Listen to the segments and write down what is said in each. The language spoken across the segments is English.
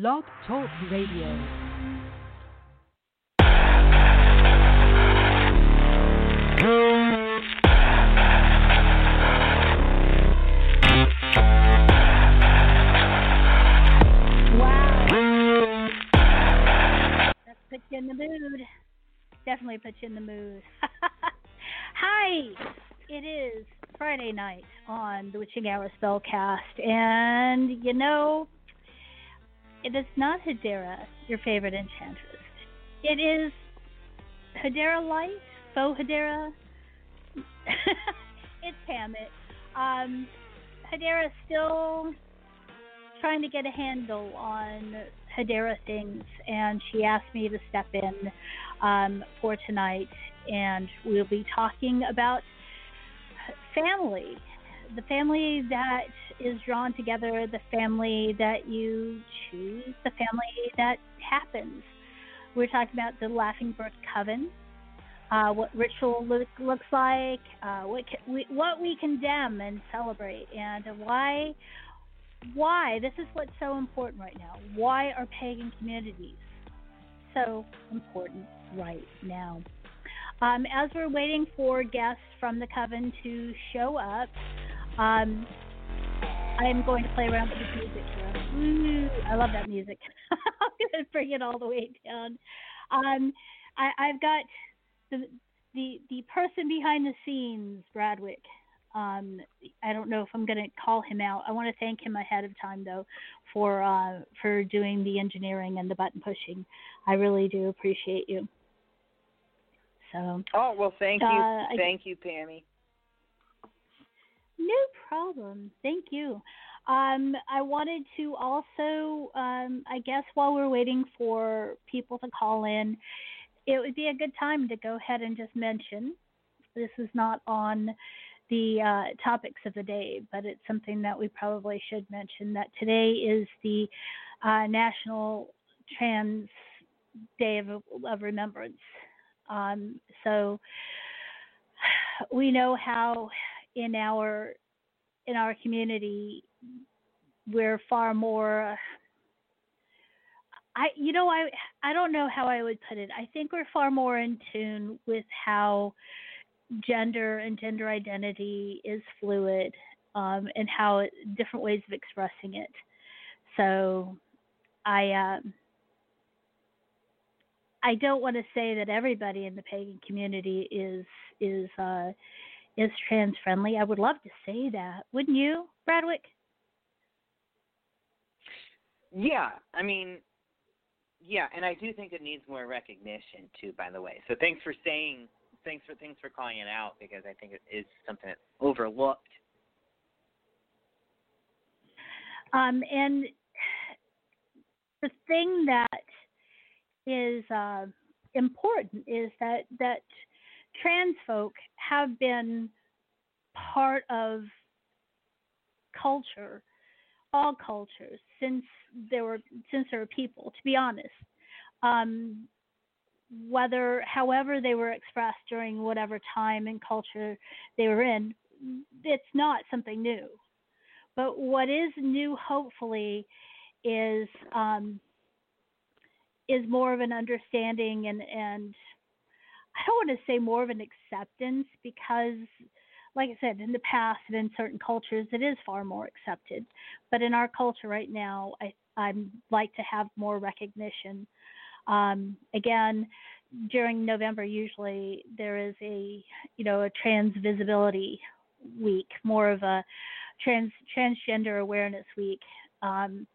Blog Talk Radio. In the mood. Definitely puts you in the mood. Hi. It is Friday night on the Witching Hour Spellcast. And you know, it is not Hedera, your favorite enchantress. It is Hedera Light, faux Hedera. it's Hammett. Um, Hedera still trying to get a handle on Hedera things, and she asked me to step in um, for tonight, and we'll be talking about family, the family that is drawn together, the family that you choose, the family that happens. We're talking about the Laughingbrook Coven, uh, what ritual look, looks like, uh, what can, we, what we condemn and celebrate, and why why this is what's so important right now. Why are pagan communities so important right now? Um, as we're waiting for guests from the coven to show up, um, I am going to play around with this music here. Ooh, I love that music. I'm going to bring it all the way down. Um, I, I've got the, the the person behind the scenes, Bradwick. Um, I don't know if I'm going to call him out. I want to thank him ahead of time, though, for uh, for doing the engineering and the button pushing. I really do appreciate you. So. Oh well, thank you, Uh, I- thank you, Pammy. No problem. Thank you. Um, I wanted to also, um, I guess, while we're waiting for people to call in, it would be a good time to go ahead and just mention this is not on the uh, topics of the day, but it's something that we probably should mention that today is the uh, National Trans Day of, of Remembrance. Um, so we know how in our in our community we're far more I you know I I don't know how I would put it. I think we're far more in tune with how gender and gender identity is fluid um, and how it, different ways of expressing it. So I um, I don't want to say that everybody in the pagan community is is uh, is trans friendly. I would love to say that, wouldn't you, Bradwick? Yeah, I mean, yeah, and I do think it needs more recognition too. By the way, so thanks for saying, thanks for thanks for calling it out because I think it is something that's overlooked. Um, and the thing that is uh, important is that that trans folk have been part of culture, all cultures, since there were since there were people. To be honest, um, whether however they were expressed during whatever time and culture they were in, it's not something new. But what is new, hopefully, is um, is more of an understanding and and I don't want to say more of an acceptance because, like I said, in the past and in certain cultures, it is far more accepted. But in our culture right now, I I'd like to have more recognition. Um, again, during November, usually there is a you know a trans visibility week, more of a trans transgender awareness week um,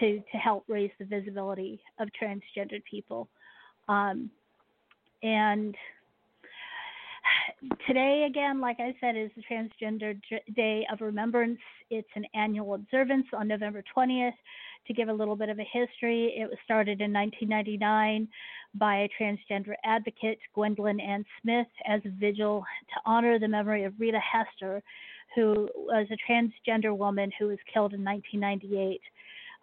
to to help raise the visibility of transgendered people. Um, and today, again, like I said, is the Transgender Day of Remembrance. It's an annual observance on November 20th. To give a little bit of a history, it was started in 1999 by a transgender advocate, Gwendolyn Ann Smith, as a vigil to honor the memory of Rita Hester, who was a transgender woman who was killed in 1998.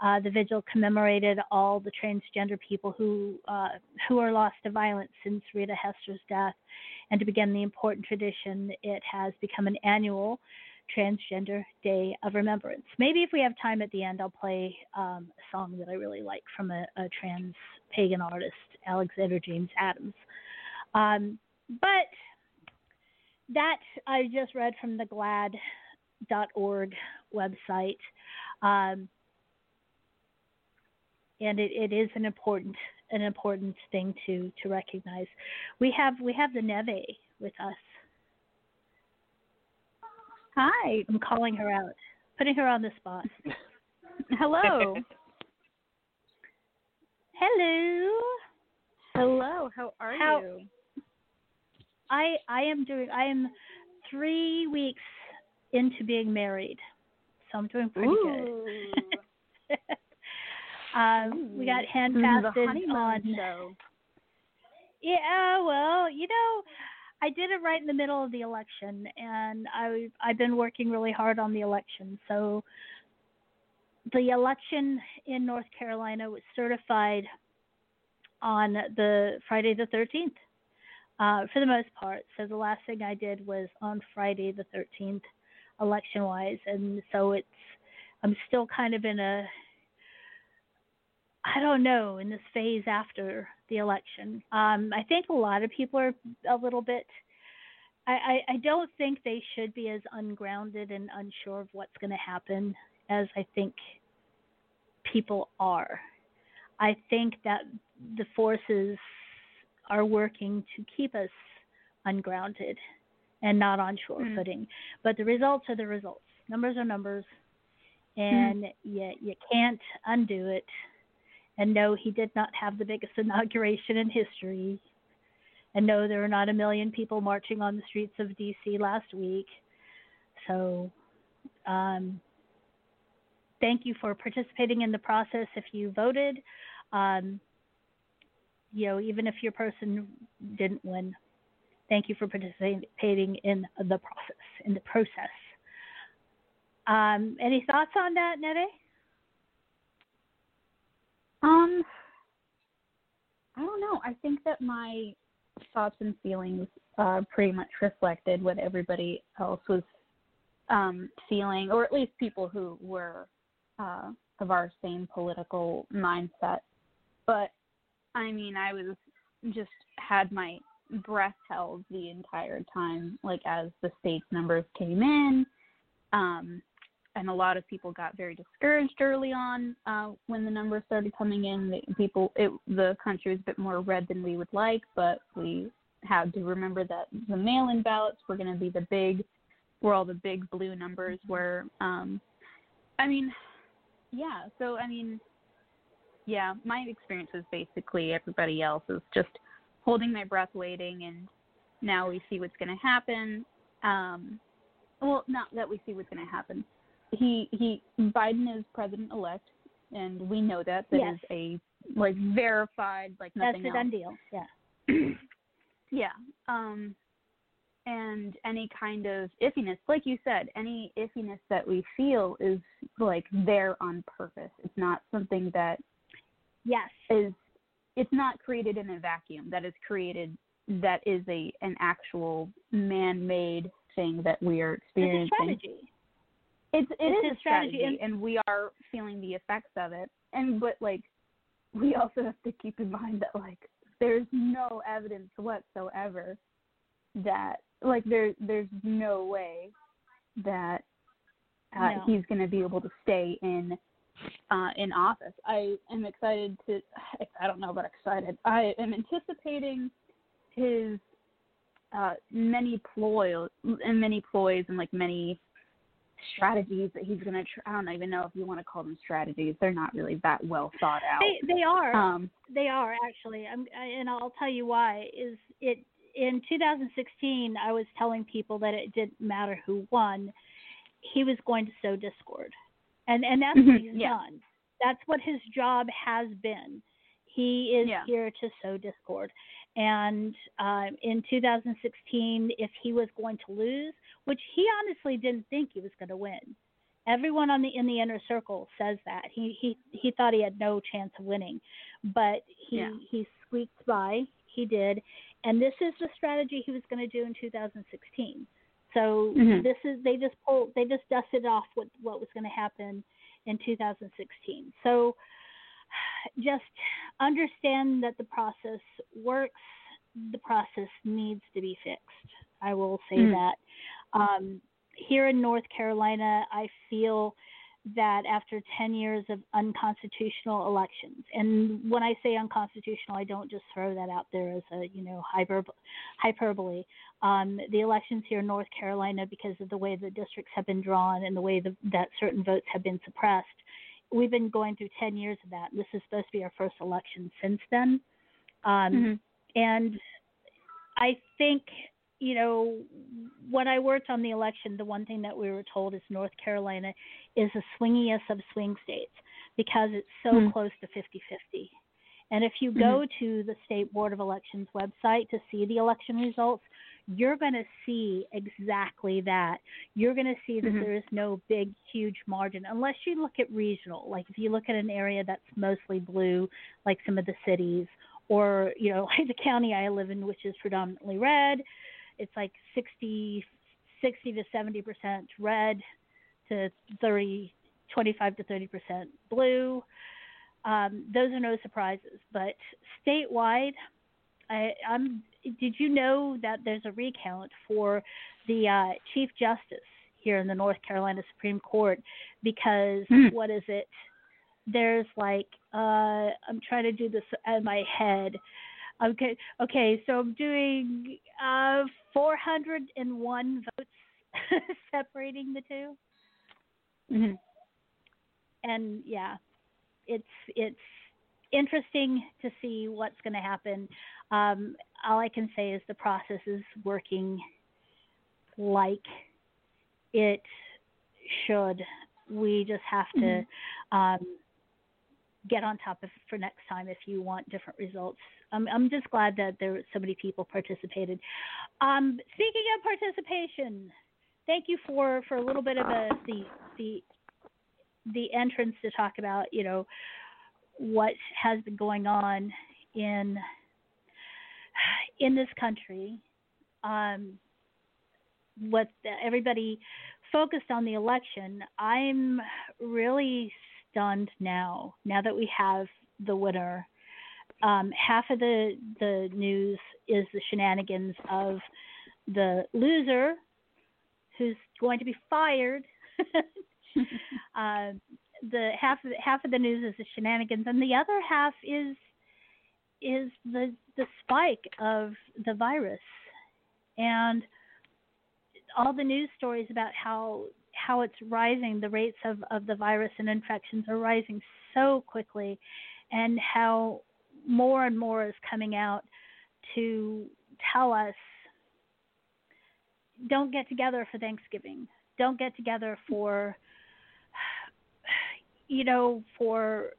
Uh, the vigil commemorated all the transgender people who uh, who are lost to violence since Rita Hester's death, and to begin the important tradition, it has become an annual Transgender Day of Remembrance. Maybe if we have time at the end, I'll play um, a song that I really like from a, a trans pagan artist, Alexander James Adams. Um, but that I just read from the GLAAD.org website. Um, and it, it is an important an important thing to to recognize. We have we have the Neve with us. Hi. I'm calling her out, putting her on the spot. Hello. Hello. Hello. How are How- you? I I am doing I am three weeks into being married, so I'm doing pretty good. um, we got hand Ooh, the fasted on. show. Yeah, well, you know, I did it right in the middle of the election, and I I've been working really hard on the election. So the election in North Carolina was certified on the Friday the 13th, uh, for the most part. So the last thing I did was on Friday the 13th, election wise, and so it's I'm still kind of in a I don't know in this phase after the election. Um, I think a lot of people are a little bit. I, I, I don't think they should be as ungrounded and unsure of what's going to happen as I think people are. I think that the forces are working to keep us ungrounded and not on sure Mm. footing. But the results are the results. Numbers are numbers, and you you can't undo it. And no, he did not have the biggest inauguration in history. And no, there were not a million people marching on the streets of D.C. last week. So, um, thank you for participating in the process if you voted. Um, you know, even if your person didn't win, thank you for participating in the process. In the process. Um, any thoughts on that, Neve? Um, I don't know. I think that my thoughts and feelings uh, pretty much reflected what everybody else was um, feeling, or at least people who were uh, of our same political mindset. But I mean, I was just had my breath held the entire time, like as the state's numbers came in. Um, and a lot of people got very discouraged early on uh, when the numbers started coming in. The people, it, the country was a bit more red than we would like, but we had to remember that the mail-in ballots were going to be the big, where all the big blue numbers were. Um, I mean, yeah. So I mean, yeah, my experience was basically everybody else is just holding my breath, waiting, and now we see what's going to happen. Um, well, not that we see what's going to happen he he Biden is president elect, and we know that that is Yes. a like verified like That's nothing a else. done deal. Yeah. yeah. Um, and any kind of iffiness, like you said, any iffiness that we feel is like there on purpose. It's not something that Yes. is. It's not created in a vacuum. That is created. That is a an actual man-made thing that we are It's a experiencing. strategy. It's it It's is a strategy, strategy, and, we are feeling the effects of it. And but like, we also have to keep in mind that like there's no evidence whatsoever that like there there's no way that uh, No. he's going to be able to stay in uh, in office. I am excited to. I don't know about excited. I am anticipating his uh, many ploy and many ploys and like many strategies that he's going to. Tr- I don't even know if you want to call them strategies. They're not really that well thought out. They they are. um, They are actually. I'm, I, and I'll tell you why. Is it in 2016? I was telling people that it didn't matter who won. He was going to sow discord, and and that's what Mhm, he's yeah. done. That's what his job has been. He is Yeah. here to sow discord. And um, in 2016, if he was going to lose, which he honestly didn't think he was going to win, everyone on the in the inner circle says that he he he thought he had no chance of winning, but he Yeah. he squeaked by. He did, and this is the strategy he was going to do in 2016. So Mhm. this is they just pulled they just dusted off what what was going to happen in 2016. So just understand that the process works. The process needs to be fixed. I will say Mhm. that. Um, here in North Carolina, I feel that after 10 years of unconstitutional elections, and when I say unconstitutional, I don't just throw that out there as a you know hyper, hyperbole. Um, the elections here in North Carolina, because of the way the districts have been drawn and the way the, that certain votes have been suppressed, we've been going through 10 years of that. This is supposed to be our first election since then. Um, Mhm. And I think, you know, when I worked on the election, the one thing that we were told is North Carolina is the swingiest of swing states because it's so Mhm. close to 50 50. And if you go to the State Board of Elections website to see the election results, you're going to see exactly that. You're going to see that Mhm. there is no big, huge margin unless you look at regional. Like if you look at an area that's mostly blue, like some of the cities, or you know, like the county I live in, which is predominantly red, it's like 60, 60 to 70 percent red to 30, 25 to 30 percent blue. Um, those are no surprises, but statewide, I, I'm. Did you know that there's a recount for the uh, Chief Justice here in the North Carolina Supreme Court because Hmm. what is it? There's like uh, I'm trying to do this in my head. Okay, okay, so I'm doing uh, 401 votes separating the two, Mhm. and yeah, it's it's interesting to see what's going to happen. Um, all I can say is the process is working like it should. We just have to um, get on top of it for next time if you want different results. I'm, I'm just glad that there were so many people participated. Um, speaking of participation, thank you for, for a little bit of a the the the entrance to talk about you know what has been going on in in this country. Um, what everybody focused on the election, I'm really stunned now. Now that we have the winner, um, half of the the news is the shenanigans of the loser, who's going to be fired. uh, the half of half of the news is the shenanigans, and the other half is is the the spike of the virus and all the news stories about how how it's rising the rates of, of the virus and infections are rising so quickly and how more and more is coming out to tell us don't get together for Thanksgiving. Don't get together for you know, for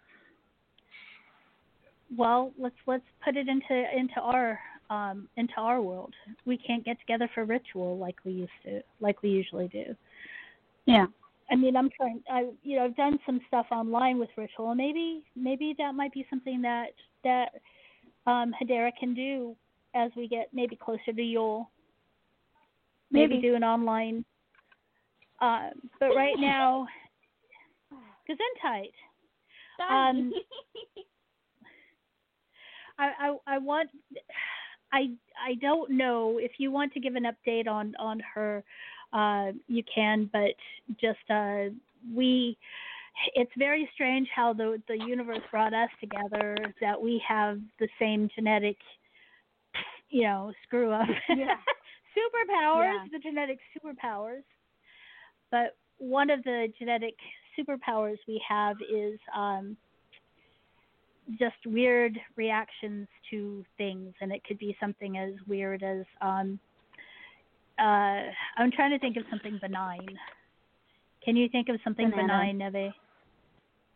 well, let's let's put it into into our um, into our world. We can't get together for ritual like we used to, like we usually do. Yeah. I mean, I'm trying. I you know I've done some stuff online with ritual, and maybe maybe that might be something that that um, Hedera can do as we get maybe closer to Yule. Maybe, Maybe. do an online. Uh, but right now, Gesundheit. Um, I, I I want I I don't know if you want to give an update on on her uh you can but just uh we it's very strange how the the universe brought us together that we have the same genetic you know screw up Yeah. superpowers Yeah. the genetic superpowers but one of the genetic superpowers we have is um just weird reactions to things and it could be something as weird as um uh I'm trying to think of something benign. Can you think of something Banana. benign, Neve?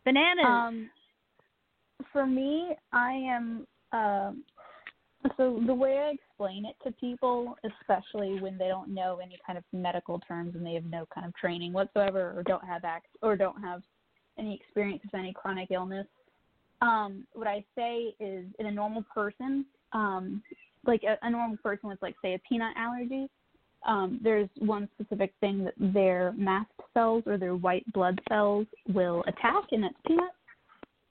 Bananas. Um, for me, I am. Um, so the way I explain it to people, especially when they don't know any kind of medical terms and they have no kind of training whatsoever, or don't have ac- or don't have any experience with any chronic illness, um, what I say is, in a normal person, um, like a, a normal person with, like, say, a peanut allergy, um, there's one specific thing that their mast cells or their white blood cells will attack, and that's peanuts,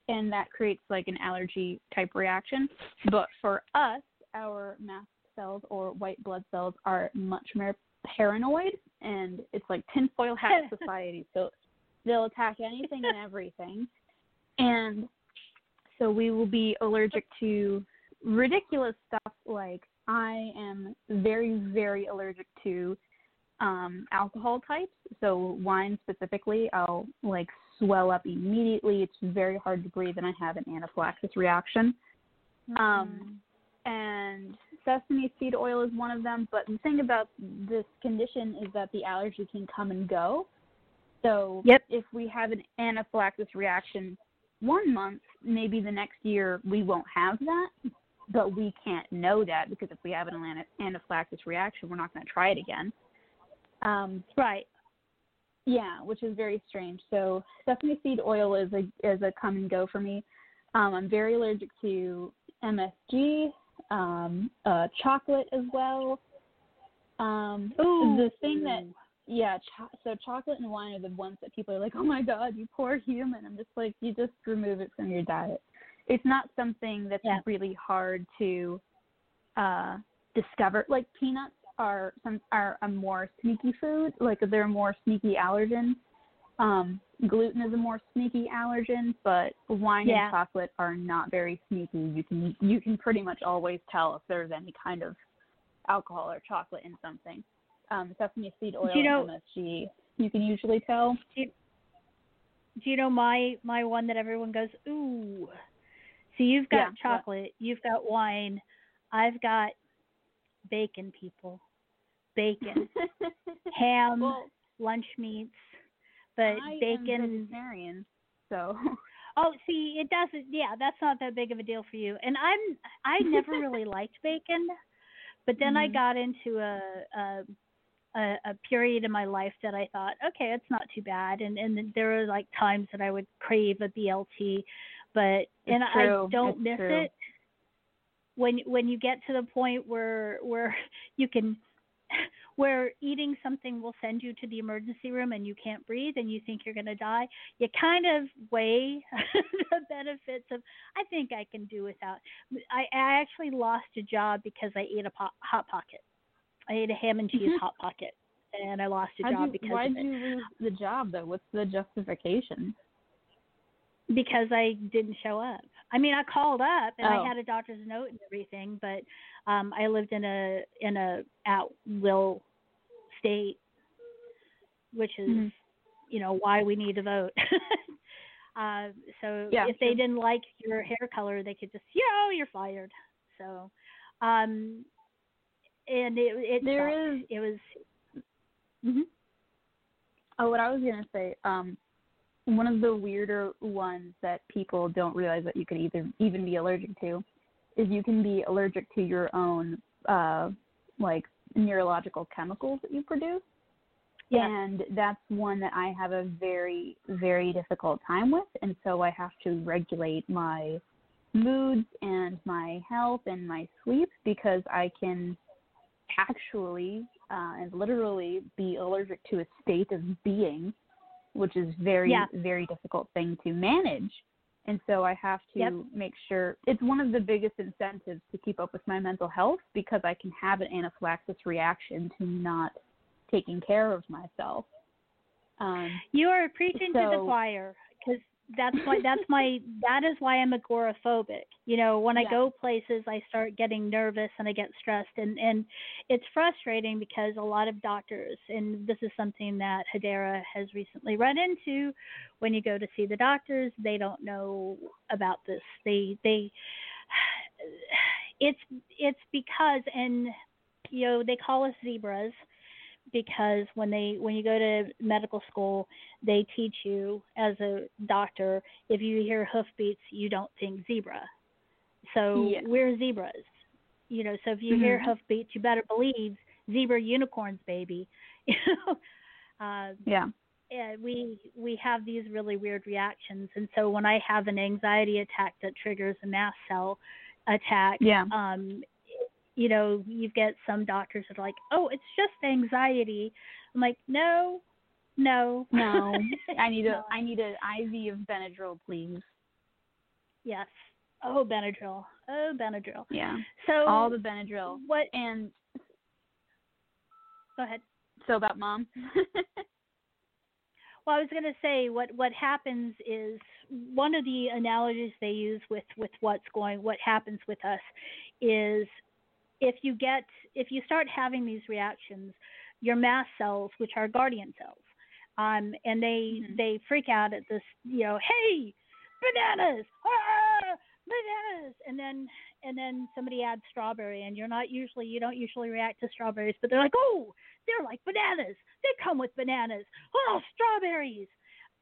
and that creates like an allergy type reaction. But for us, our mast cells or white blood cells are much more paranoid, and it's like tinfoil hat society. So they'll attack anything and everything, and so we will be allergic to ridiculous stuff like I am very, very allergic to um alcohol types. So wine specifically, I'll like swell up immediately. It's very hard to breathe and I have an anaphylaxis reaction. Mm-hmm. Um and sesame seed oil is one of them, but the thing about this condition is that the allergy can come and go. So Yep. if we have an anaphylaxis reaction one month, maybe the next year we won't have that, but we can't know that because if we have an ana- anaphylaxis reaction, we're not going to try it again. Um, right. yeah, which is very strange. So sesame seed oil is a is a come and go for me. Um, I'm very allergic to MSG, um, uh, chocolate as well. Um, Ooh. the thing that yeah, cho- so chocolate and wine are the ones that people are like, oh my god, you poor human. I'm just like, you just remove it from your diet. It's not something that's Yeah. really hard to uh discover. Like peanuts are some are a more sneaky food. Like they're a more sneaky allergen. Um, gluten is a more sneaky allergen, but wine Yeah. and chocolate are not very sneaky. You can you can pretty much always tell if there's any kind of alcohol or chocolate in something. Um, sesame seed oil you know- MSG, you can usually tell. Do you know my my one that everyone goes ooh? So you've got Yeah, chocolate, you've got wine, I've got bacon. People, bacon, ham, well, lunch meats, but I am bacon. vegetarian, so Oh, see, it doesn't. Yeah, that's not that big of a deal for you. And I'm I never really liked bacon, but then I Mhm. got into a, a a a period in my life that I thought, okay, it's not too bad. And and there were like times that I would crave a BLT, but and true. I don't It's miss true. it. When when you get to the point where where you can where eating something will send you to the emergency room and you can't breathe and you think you're going to die, you kind of weigh the benefits of, I think I can do without. I, I actually lost a job because I ate a po- hot pocket. I ate a ham and cheese Mhm. hot pocket, and I lost a How'd job you, because why'd of it. you lose the job though? What's the justification? because I didn't show up. I mean, I called up and Oh. I had a doctor's note and everything, but um I lived in a in a at will state, which is Mhm. you know why we need to vote. uh, so Yeah, if they true. didn't like your hair color, they could just yo you're fired. So, um, and it it There is- it was hmm Oh, what I was gonna say, um, one of the weirder ones that people don't realize that you could either even be allergic to is you can be allergic to your own uh like neurological chemicals that you produce. yeah And that's one that I have a very, very difficult time with. And so I have to regulate my moods and my health and my sleep because I can actually uh, and literally be allergic to a state of being, which is very, Yeah. very difficult thing to manage. And so I have to Yep. make sure it's one of the biggest incentives to keep up with my mental health because I can have an anaphylaxis reaction to not taking care of myself. Um, You are preaching to the choir that's why that's my that is why I'm agoraphobic. You know, when I Yeah. go places, I start getting nervous and I get stressed, and and it's frustrating because a lot of doctors, and this is something that Hedera has recently run into. When you go to see the doctors, they don't know about this. They they it's it's because and you know they call us zebras because when they when you go to medical school they teach you as a doctor if you hear hoofbeats you don't think zebra so Yeah. we're zebras you know so if you hear Mhm. hoofbeats you better believe zebra unicorns baby you know uh, yeah. yeah, we we have these really weird reactions and so when i have an anxiety attack that triggers a mast cell attack Yeah. um you know, you get some doctors that are like, "Oh, it's just anxiety." I'm like, "No, no, No, I need a. I need an IV of Benadryl, please. yes, oh Benadryl, oh Benadryl." Yeah, So all the Benadryl. what? And Go ahead. so about mom. Well, I was going to say what what happens is one of the analogies they use with with what's going what happens with us is if you get if you start having these reactions, your mast cells, which are guardian cells, um, and they Mhm. they freak out at this, you know, hey, bananas, ah, bananas, and then and then somebody adds strawberry, and you're not usually you don't usually react to strawberries, but they're like, oh, they're like bananas. They come with bananas. Oh, strawberries.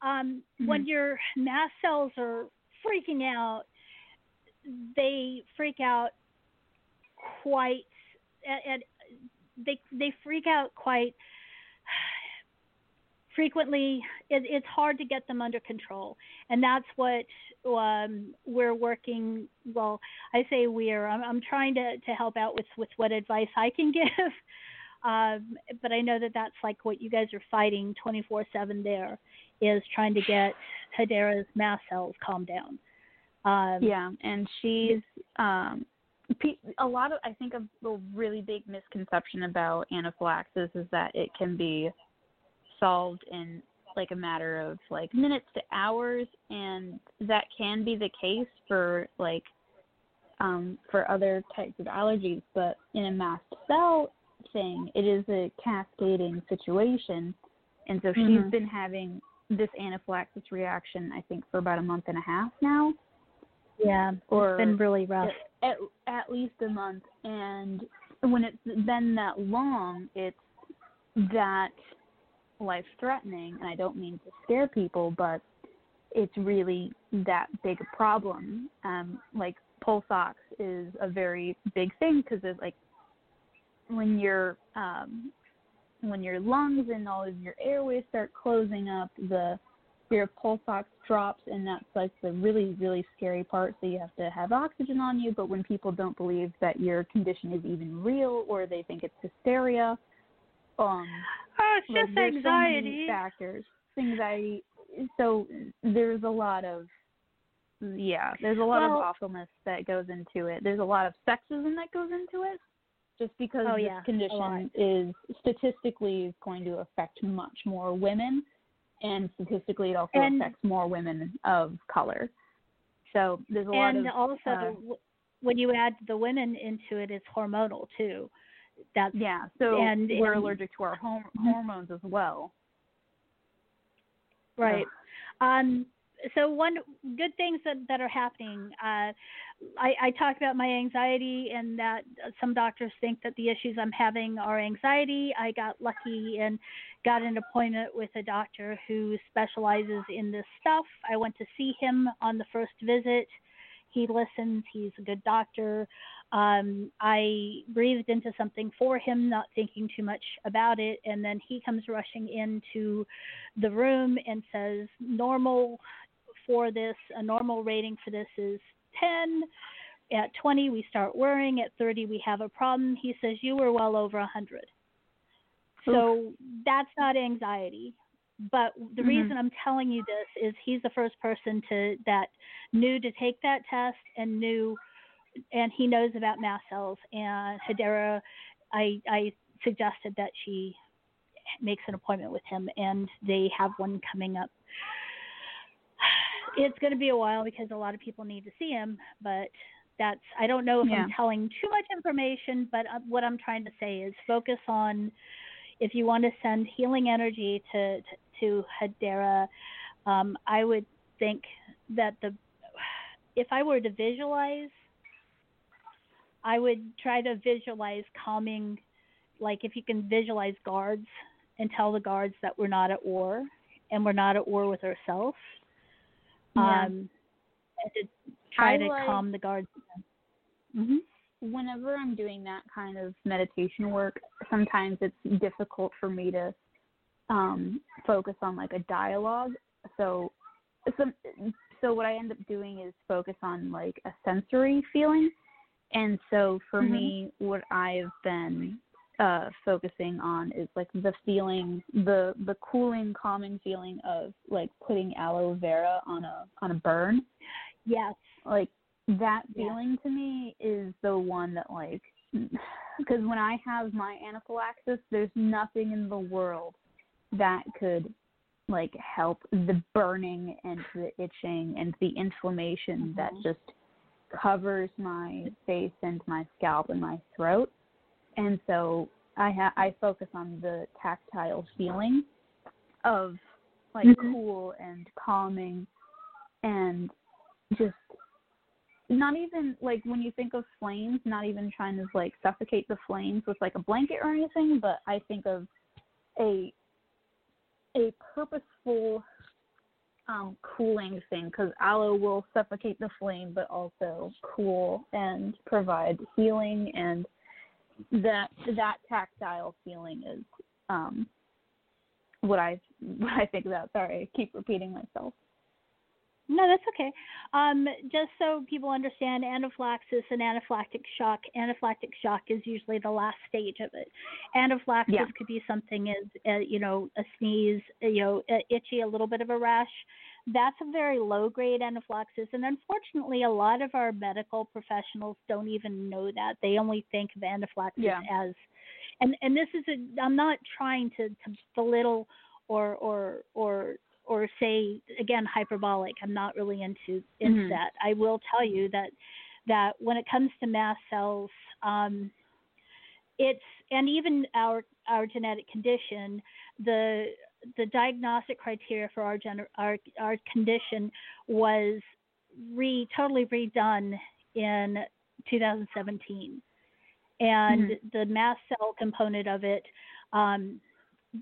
Um, When your mast cells are freaking out, they freak out quite, and, they they freak out quite frequently. It, it's hard to get them under control, and that's what um, we're working. Well, I say we're. I'm, I'm trying to to help out with with what advice I can give. Um, but I know that that's like what you guys are fighting 24/7. There is trying to get Hedera's mast cells calmed down. Um, Yeah, and she's um a lot of I think a, a really big misconception about anaphylaxis is that it can be solved in like a matter of like minutes to hours and that can be the case for like um for other types of allergies but in a mast cell thing it is a cascading situation and so she's Mhm. been having this anaphylaxis reaction I think for about a month and a half now yeah, or it's been really rough. At at least a month. And when it's been that long it's that life threatening and i don't mean to scare people but it's really that big a problem. Um like pulse ox is a very big thing because it's like when your um when your lungs and all of your airways start closing up the your pulse ox drops and that's like the really really scary part so you have to have oxygen on you. But when people don't believe that your condition is even real or they think it's hysteria um Oh, it's just there's so anxiety. factors. Anxiety so there's a lot of yeah there's a lot Well- of awfulness that goes into it. There's a lot of sexism that goes into it just because Oh, this yeah, condition is statistically is going to affect much more women and statistically it also And- affects more women of color so there's a lot of and also, uh, when you add the women into it, it's hormonal too. That's yeah so and- we're and- allergic to our hom- hormones as well Right. Um, so one good things that, that are happening. Uh, I, I talked about my anxiety and that some doctors think that the issues I'm having are anxiety. I got lucky and got an appointment with a doctor who specializes in this stuff. I went to see him on the first visit. He listens. He's a good doctor. Um, I breathed into something for him, not thinking too much about it, and then he comes rushing into the room and says normal for this. A normal rating for this is 10 at 20 we start worrying. At 30 we have a problem. He says you were well over 100 so that's not anxiety. But the Mhm. reason i'm telling you this is he's the first person to that knew to take that test and knew and he knows about mast cells. And hedera i i suggested that she makes an appointment with him and they have one coming up it's going to be a while because a lot of people need to see him but that's i don't know if i'm telling too much information but uh, what i'm trying to say is focus on if you want to send healing energy to to, to hedera um, i would think that the if i were to visualize i would try to visualize calming like if you can visualize guards and tell the guards that we're not at war and we're not at war with ourselves. Yeah. Um, and to try I to like- calm the guards. hmm whenever I'm doing that kind of meditation work, sometimes it's difficult for me to um, focus on like a dialogue. So, some, so what I end up doing is focus on like a sensory feeling, And so for Mhm. me, what I've been uh, focusing on is like the feeling, the the cooling, calming feeling of like putting aloe vera on a on a burn. Yes. Like that feeling to me is the one that like because when I have my anaphylaxis, there's nothing in the world that could like help the burning and the itching and the inflammation that Mhm. just covers my face and my scalp and my throat. And so I ha- I focus on the tactile feeling of like Mhm. cool and calming and just not even like when you think of flames, not even trying to like suffocate the flames with like a blanket or anything, but I think of a a purposeful um, cooling thing because aloe will suffocate the flame, but also cool and provide healing, and that that tactile feeling is um, what I what I think about. Sorry, I keep repeating myself. No, that's okay. Um, just so people understand, anaphylaxis and anaphylactic shock. Anaphylactic shock is usually the last stage of it. Anaphylaxis Yeah. could be something as uh, you know a sneeze, you know, uh, itchy, a little bit of a rash. That's a very low grade anaphylaxis, and unfortunately, a lot of our medical professionals don't even know that. They only think of anaphylaxis Yeah. as, and and this is a. I'm not trying to, to belittle or or or or say again hyperbolic. I'm not really into into Mhm. that. I will tell you that that when it comes to mast cells, um, it's and even our our genetic condition, the the diagnostic criteria for our gener- our our condition was re totally redone in 2017, and Mhm. the mast cell component of it, um,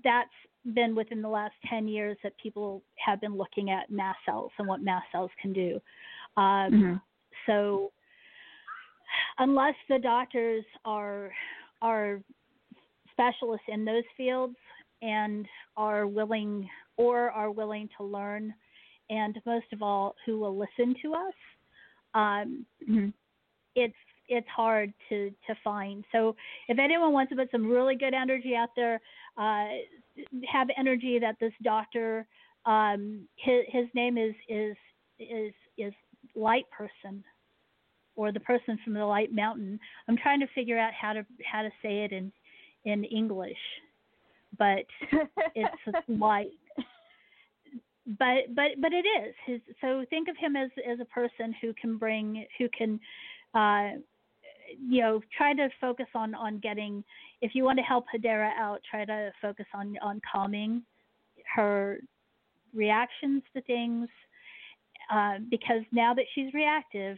that's been within the last 10 years that people have been looking at mast cells and what mast cells can do. Um, Mhm. So, unless the doctors are are specialists in those fields and are willing or are willing to learn, and most of all, who will listen to us, um, Mhm. it's it's hard to to find. So if anyone wants to put some really good energy out there, uh, have energy that this doctor, um, his his name is is is is Light Person, or the person from the Light Mountain. I'm trying to figure out how to how to say it in in English, but it's light but but but it is his so think of him as as a person who can bring who can uh you know try to focus on on getting if you want to help Hedera out try to focus on on calming her reactions to things uh, because now that she's reactive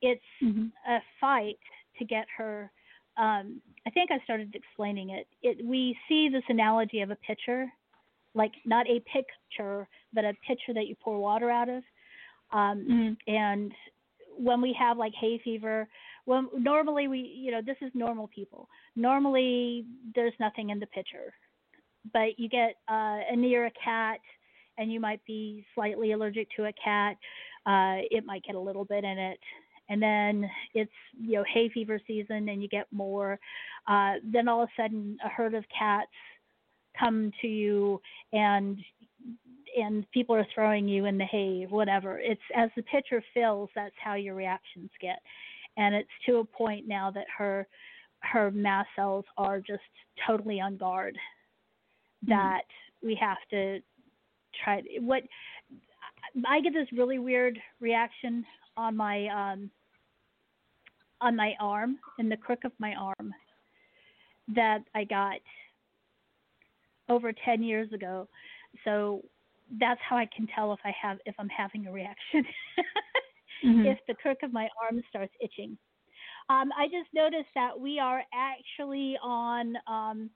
it's Mhm. a fight to get her um i think i started explaining it. It we see this analogy of a pitcher like not a picture but a pitcher that you pour water out of. Um Mhm. and when we have like hay fever when normally we you know this is normal people. Normally there's nothing in the pitcher. But you get uh near a cat and you might be slightly allergic to a cat uh it might get a little bit in it and then it's you know hay fever season and you get more uh then all of a sudden a herd of cats come to you and and people are throwing you in the hay whatever. It's as the pitcher fills that's how your reactions get. And it's to a point now that her her mast cells are just totally on guard that we have to try what I get this really weird reaction on my um on my arm in the crook of my arm that I got over 10 years ago. So that's how I can tell if I have if I'm having a reaction. Mhm. if the crook of my arm starts itching. Um, I just noticed that we are actually on. Um,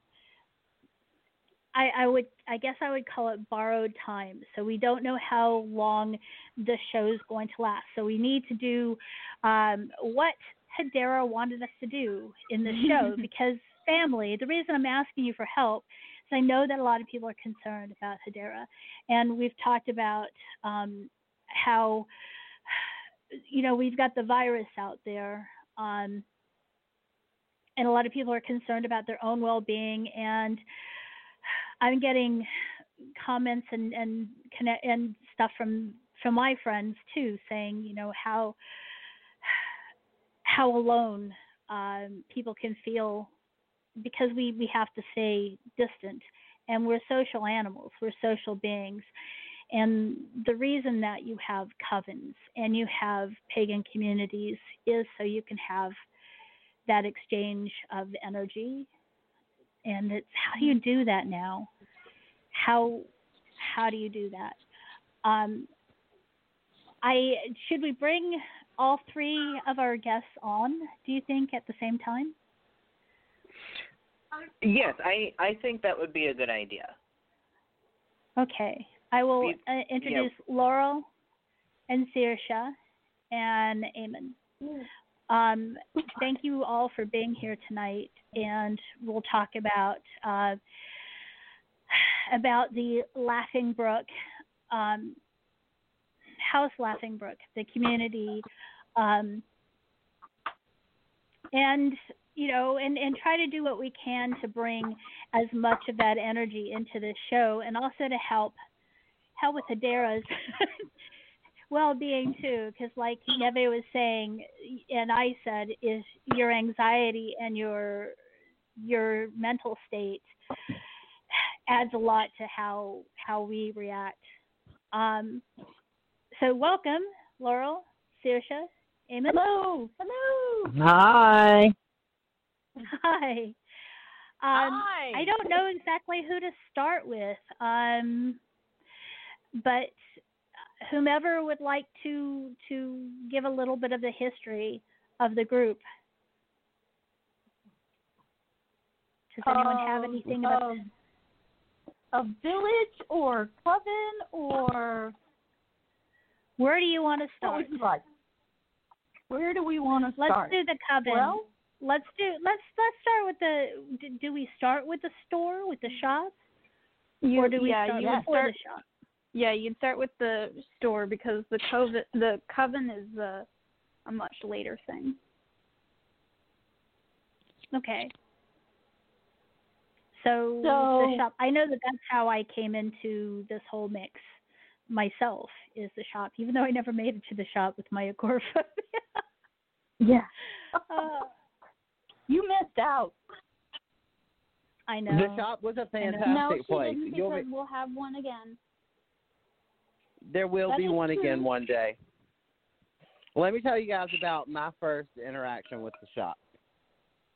I, I would, I guess, I would call it borrowed time. So we don't know how long the show is going to last. So we need to do um, what Hedera wanted us to do in the show because family. The reason I'm asking you for help is I know that a lot of people are concerned about Hedera, and we've talked about um, how you know, we've got the virus out there. Um, and a lot of people are concerned about their own well-being and i'm getting comments and and connect and stuff from from my friends too saying you know how how alone um, people can feel because we we have to stay distant. And we're social animals. We're social beings. And the reason that you have covens and you have pagan communities is so you can have that exchange of energy. And it's how do you do that now? How how do you do that? Um, i should we bring all three of our guests on do you think at the same time Yes, I I think that would be a good idea. okay i will uh, introduce laurel and Saoirse and Eamon. Um, thank you all for being here tonight, and we'll talk about uh, about the Laughingbrook um, Haus Laughingbrook, the community, um, and you know, and and try to do what we can to bring as much of that energy into the show, and also to help help with Hadera's well-being too because like neve was saying and i said is your anxiety and your your mental state adds a lot to how how we react. Um so welcome laurel Saoirse, Eamon. Hello. Hello. Hi. hi um Hi. i don't know exactly who to start with um but whomever would like to to give a little bit of the history of the group. Does anyone have Um, anything about um, a village or coven or where do you want to what start? would you like? Where do we want to start? Let's do the coven. Well, let's do let's let's start with the do, do we start with the store with the shop you, or do we yeah, start you before start, the shop? Yeah, you'd start with the store because the coven the coven is a, a much later thing. Okay. So, So- the shop. I know that that's how I came into this whole mix myself. Is the shop, even though I never made it to the shop with my agoraphobia. Yeah. uh, You missed out. I know. The shop was a fantastic no, she place. didn't You'll because be, we'll have one again. there will that be one true. again one day. Let me tell you guys about my first interaction with the shop.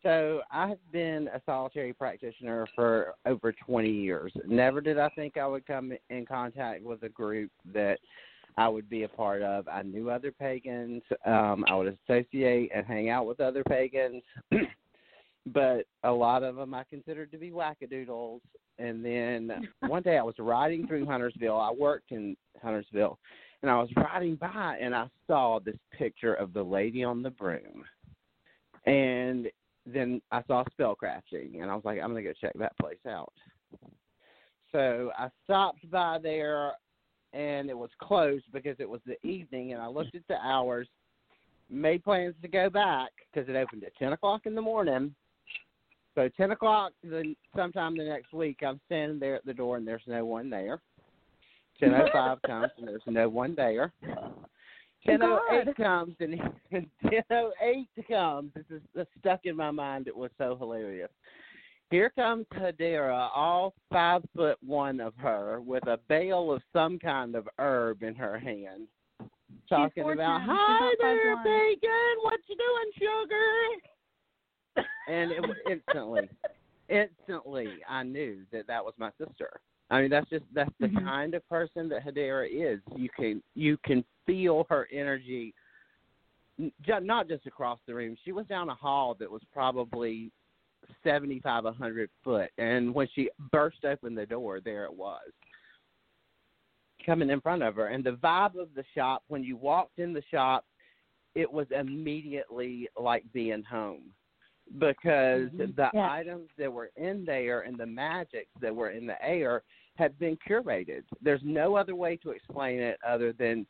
So I have been a solitary practitioner for over 20 years. Never did I think I would come in contact with a group that I would be a part of. I knew other pagans. Um, I would associate and hang out with other pagans, but a lot of them I considered to be wackadoodles. And then one day I was riding through Huntersville. I worked in Huntersville, and I was riding by and I saw this picture of the lady on the broom. And then I saw spellcrafting, and I was like, I'm gonna go check that place out. So I stopped by there, and it was closed because it was the evening, and I looked at the hours, made plans to go back because it opened at 10 o'clock in the morning. So 10 o'clock, the, sometime the next week, I'm standing there at the door, and there's no one there. 10:05 comes, and there's no one there. 10:08 comes, and, and 10:08 comes. This is stuck in my mind. It was so hilarious. Here comes Hadera, all five foot one of her, with a bale of some kind of herb in her hand, talking about, ten. "Hi there, bacon. What you doing, sugar?" And it was instantly, instantly, I knew that that was my sister. I mean, that's just that's the Mhm. kind of person that Hadera is. You can you can feel her energy, not just across the room. She was down a hall that was probably seventy five, a hundred foot, and when she burst open the door, there it was, coming in front of her. And the vibe of the shop when you walked in the shop, it was immediately like being home because Mhm. the Yeah. items that were in there and the magics that were in the air had been curated. There's no other way to explain it other than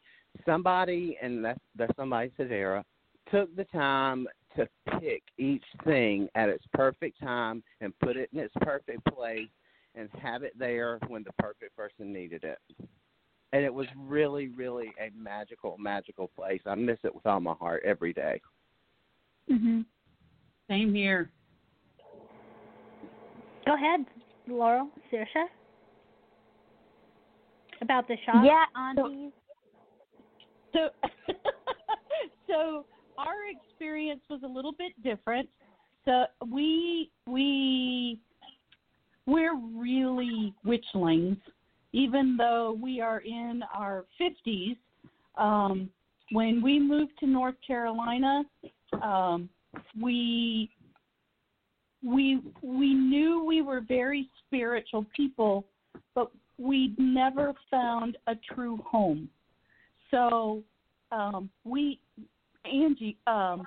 somebody, and that's that's somebody Sadara, took the time to pick each thing at its perfect time and put it in its perfect place and have it there when the perfect person needed it. And it was really, really a magical, magical place. I miss it with all my heart every day. Mhm. Same here. Go ahead, Laurel, Saoirse. About the shop. Yeah, aunties. So, so our experience was a little bit different. So we we we're really witchlings, even though we are in our fifties. Um, when we moved to North Carolina, um, we we we knew we were very spiritual people, but we never found a true home. So um, we Angie um,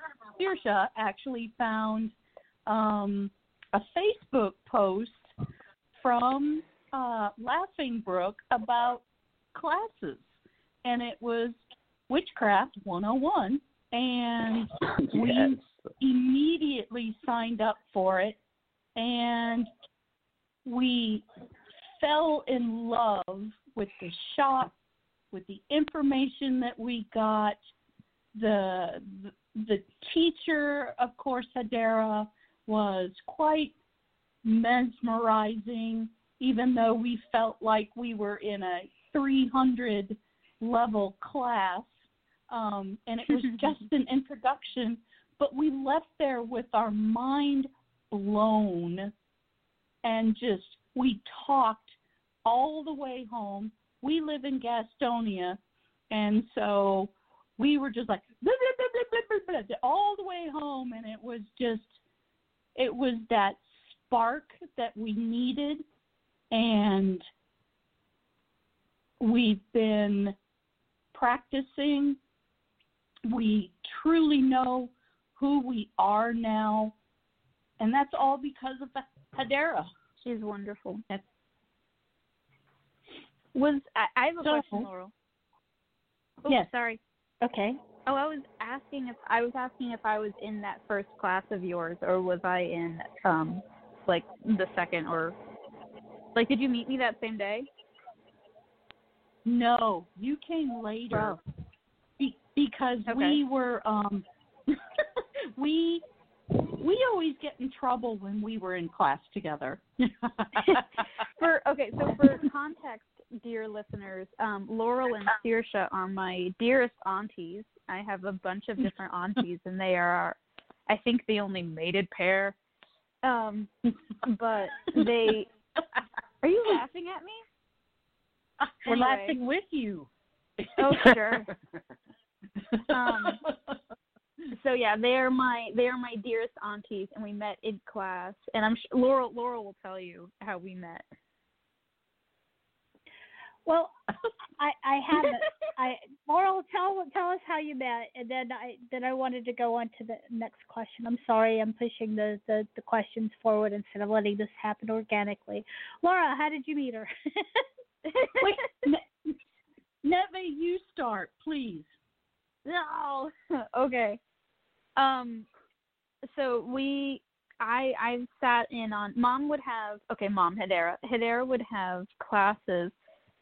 actually found um, a Facebook post from uh, Laughingbrook about classes, and it was Witchcraft 101, and we Yes. Immediately signed up for it and we fell in love with the shop with the information that we got. The the, the teacher of course Hadera was quite mesmerizing even though we felt like we were in a 300 level class um, and it was just an introduction but we left there with our mind blown and just we talked all the way home. We live in Gastonia and so we were just like blah, blah, blah, all the way home and it was just it was that spark that we needed and we've been practicing we truly know who we are now, and that's all because of Hadera. She's wonderful. Was I, I have a So- question, Laurel? Oh, Yes. sorry. Okay. Oh, I was asking if I was asking if I was in that first class of yours, or was I in um like the second, or like did you meet me that same day? No, you came later be, because Okay. we were um we we always get in trouble when we were in class together. For okay, so for context, dear listeners, um, Laurel and Saoirse are my dearest aunties. I have a bunch of different aunties, and they are, I think, the only mated pair. Um, but they. Are you laughing at me? We're Anyway. laughing with you. Oh, sure. Um, so yeah, they are my they are my dearest aunties, and we met in class. And I'm sure Laurel Laurel will tell you how we met. Well, I I haven't. I Laurel, tell tell us how you met, and then I then I wanted to go on to the next question. I'm sorry, I'm pushing the the, the questions forward instead of letting this happen organically. Laura, how did you meet her? Wait, Ne- Neve, you start, please. No. okay. Um so we I I sat in on mom would have okay, mom Hedera. Hedera would have classes.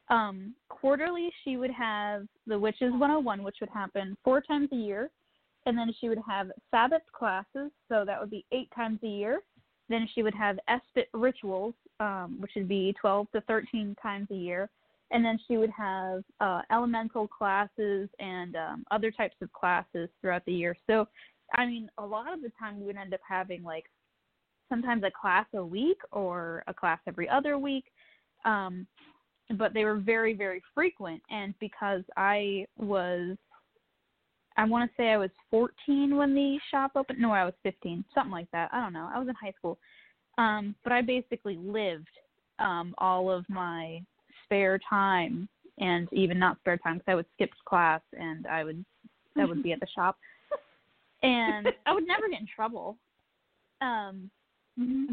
Um quarterly she would have the Witches 101 which would happen four times a year. And then she would have Sabbat classes, so that would be eight times a year. Then she would have Esbat rituals, um, which would be 12 to 13 times a year and then she would have uh, elemental classes and um, other types of classes throughout the year. So, I mean, a lot of the time we would end up having like sometimes a class a week or a class every other week, um, but they were very, very frequent. And because I was, I want to say I was 14 when the shop opened. No, I was 15, something like that. I don't know. I was in high school, um, but I basically lived um, all of my spare time and even not spare time because I would skip class and I would I would be at the shop and I would never get in trouble. Um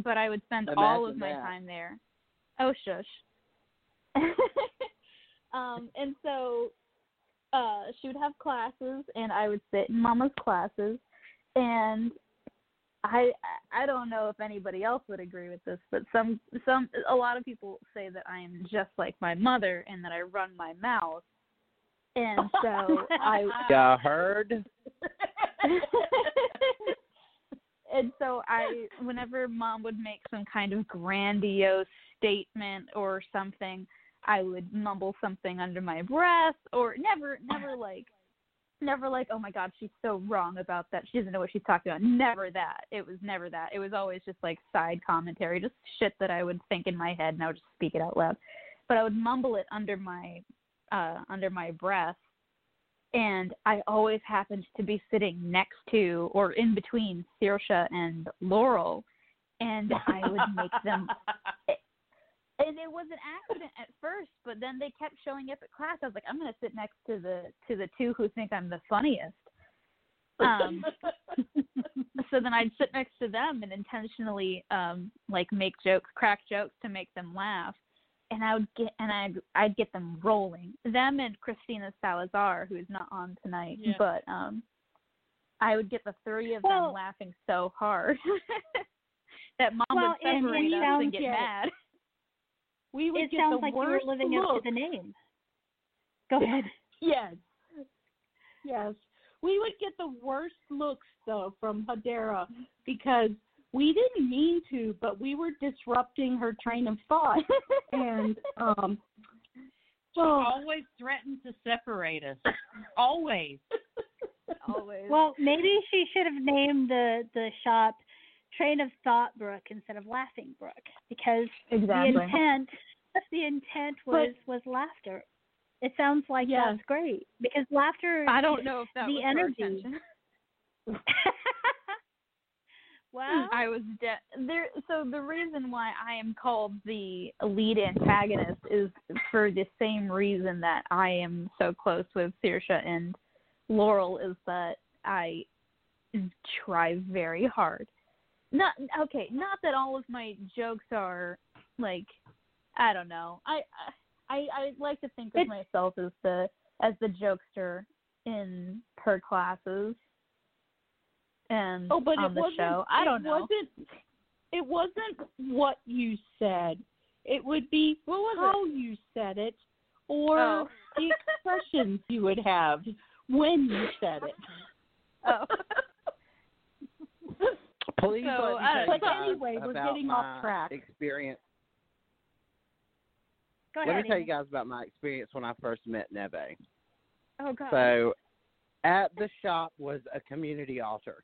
but I would spend all of my that. time there. Oh shush. um and so uh she would have classes and I would sit in mama's classes and I I don't know if anybody else would agree with this, but some some a lot of people say that I am just like my mother and that I run my mouth. And so I Ya heard? and so I whenever mom would make some kind of grandiose statement or something, I would mumble something under my breath or never never like never like, oh my god, she's so wrong about that. She doesn't know what she's talking about. Never that. It was never that. It was always just like side commentary, just shit that I would think in my head and I would just speak it out loud. But I would mumble it under my uh under my breath and I always happened to be sitting next to or in between Saoirse and Laurel and I would make them and it was an accident at first, but then they kept showing up at class. I was like, I'm gonna sit next to the to the two who think I'm the funniest. Um, so then I'd sit next to them and intentionally um like make jokes, crack jokes to make them laugh. And I would get and I'd I'd get them rolling. Them and Christina Salazar, who's not on tonight, Yeah. but um I would get the three of Well- them laughing so hard that mom Well, would and- separate and us sounds and get like- mad. we would It get sounds the like you were worst living up to the name. Go ahead. Yes. Yes. We would get the worst looks though from Hadera because we didn't mean to, but we were disrupting her train of thought. and um She oh, always threatened to separate us. Always. Always. Well, maybe she should have named the the shop Train of Thought Brook instead of Laughingbrook because exactly. the intent the intent was was laughter. It sounds like Yes. that's great because laughter. I don't know if that the was energy. I was de- there. So the reason why I am called the lead antagonist is for the same reason that I am so close with Saoirse and Laurel is that I try very hard. Not okay. Not that all of my jokes are like I don't know. I I I like to think of myself as the as the jokester in her classes and oh, but on it the wasn't show. I don't it know. Wasn't, it wasn't what you said. It would be What was how you said it or Oh. the expressions you would have when you said it. Oh. Please So, let me uh, you but guys anyway, we're about getting off track. Experience. go Let ahead. me tell you guys about my experience when I first met Neve. oh God. So, at the shop was a community altar,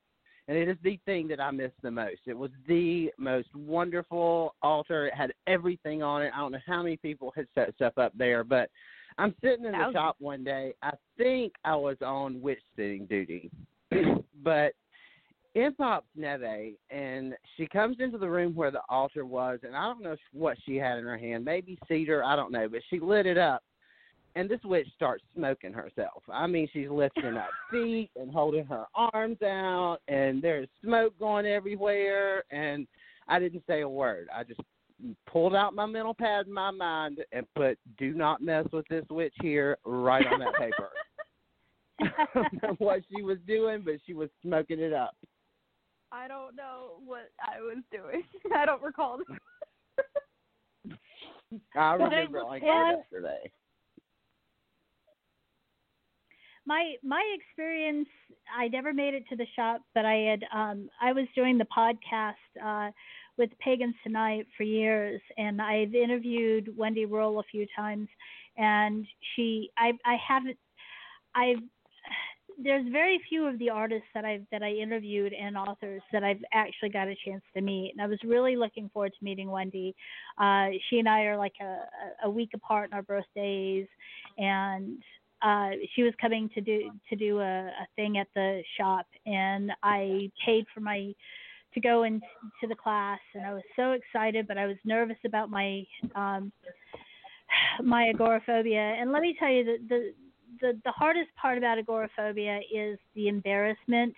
and it is the thing that I miss the most. It was the most wonderful altar. It had everything on it. I don't know how many people had set stuff up there, but I'm sitting in the Thousands. shop one day. I think I was on witch sitting duty, but in pops Neve, and she comes into the room where the altar was, and I don't know what she had in her hand, maybe cedar, I don't know, but she lit it up, and this witch starts smoking herself. I mean, she's lifting up feet and holding her arms out, and there's smoke going everywhere, and I didn't say a word. I just pulled out my mental pad in my mind and put "Do not mess with this witch here" right on that paper. I don't know what she was doing, but she was smoking it up. I don't know what I was doing. I don't recall. I remember was- like yesterday. My my experience i never made it to the shop but i had um i was doing the podcast uh with pagans tonight for years and i've interviewed wendy Rule a few times and she i i haven't i've there's very few of the artists that I've that I interviewed and authors that I've actually got a chance to meet, and I was really looking forward to meeting Wendy. Uh, she and I are like a, a week apart in our birthdays, and uh, she was coming to do to do a, a thing at the shop, and I paid for my to go into the class, and I was so excited, but I was nervous about my um, my agoraphobia. And let me tell you, the, the the the hardest part about agoraphobia is the embarrassment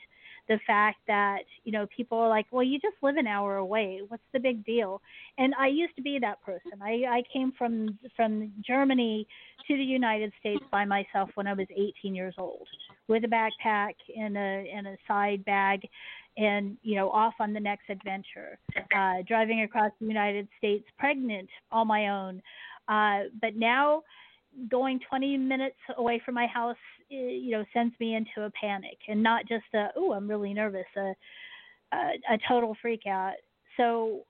the fact that you know people are like, well, you just live an hour away. What's the big deal? And I used to be that person. I I came from from Germany to the United States by myself when I was 18 years old, with a backpack and a and a side bag, and you know off on the next adventure, uh, driving across the United States pregnant on my own. Uh, but now going 20 minutes away from my house, eh, you know, sends me into a panic and not just a, oh, I'm really nervous, a, a, a total freak out. So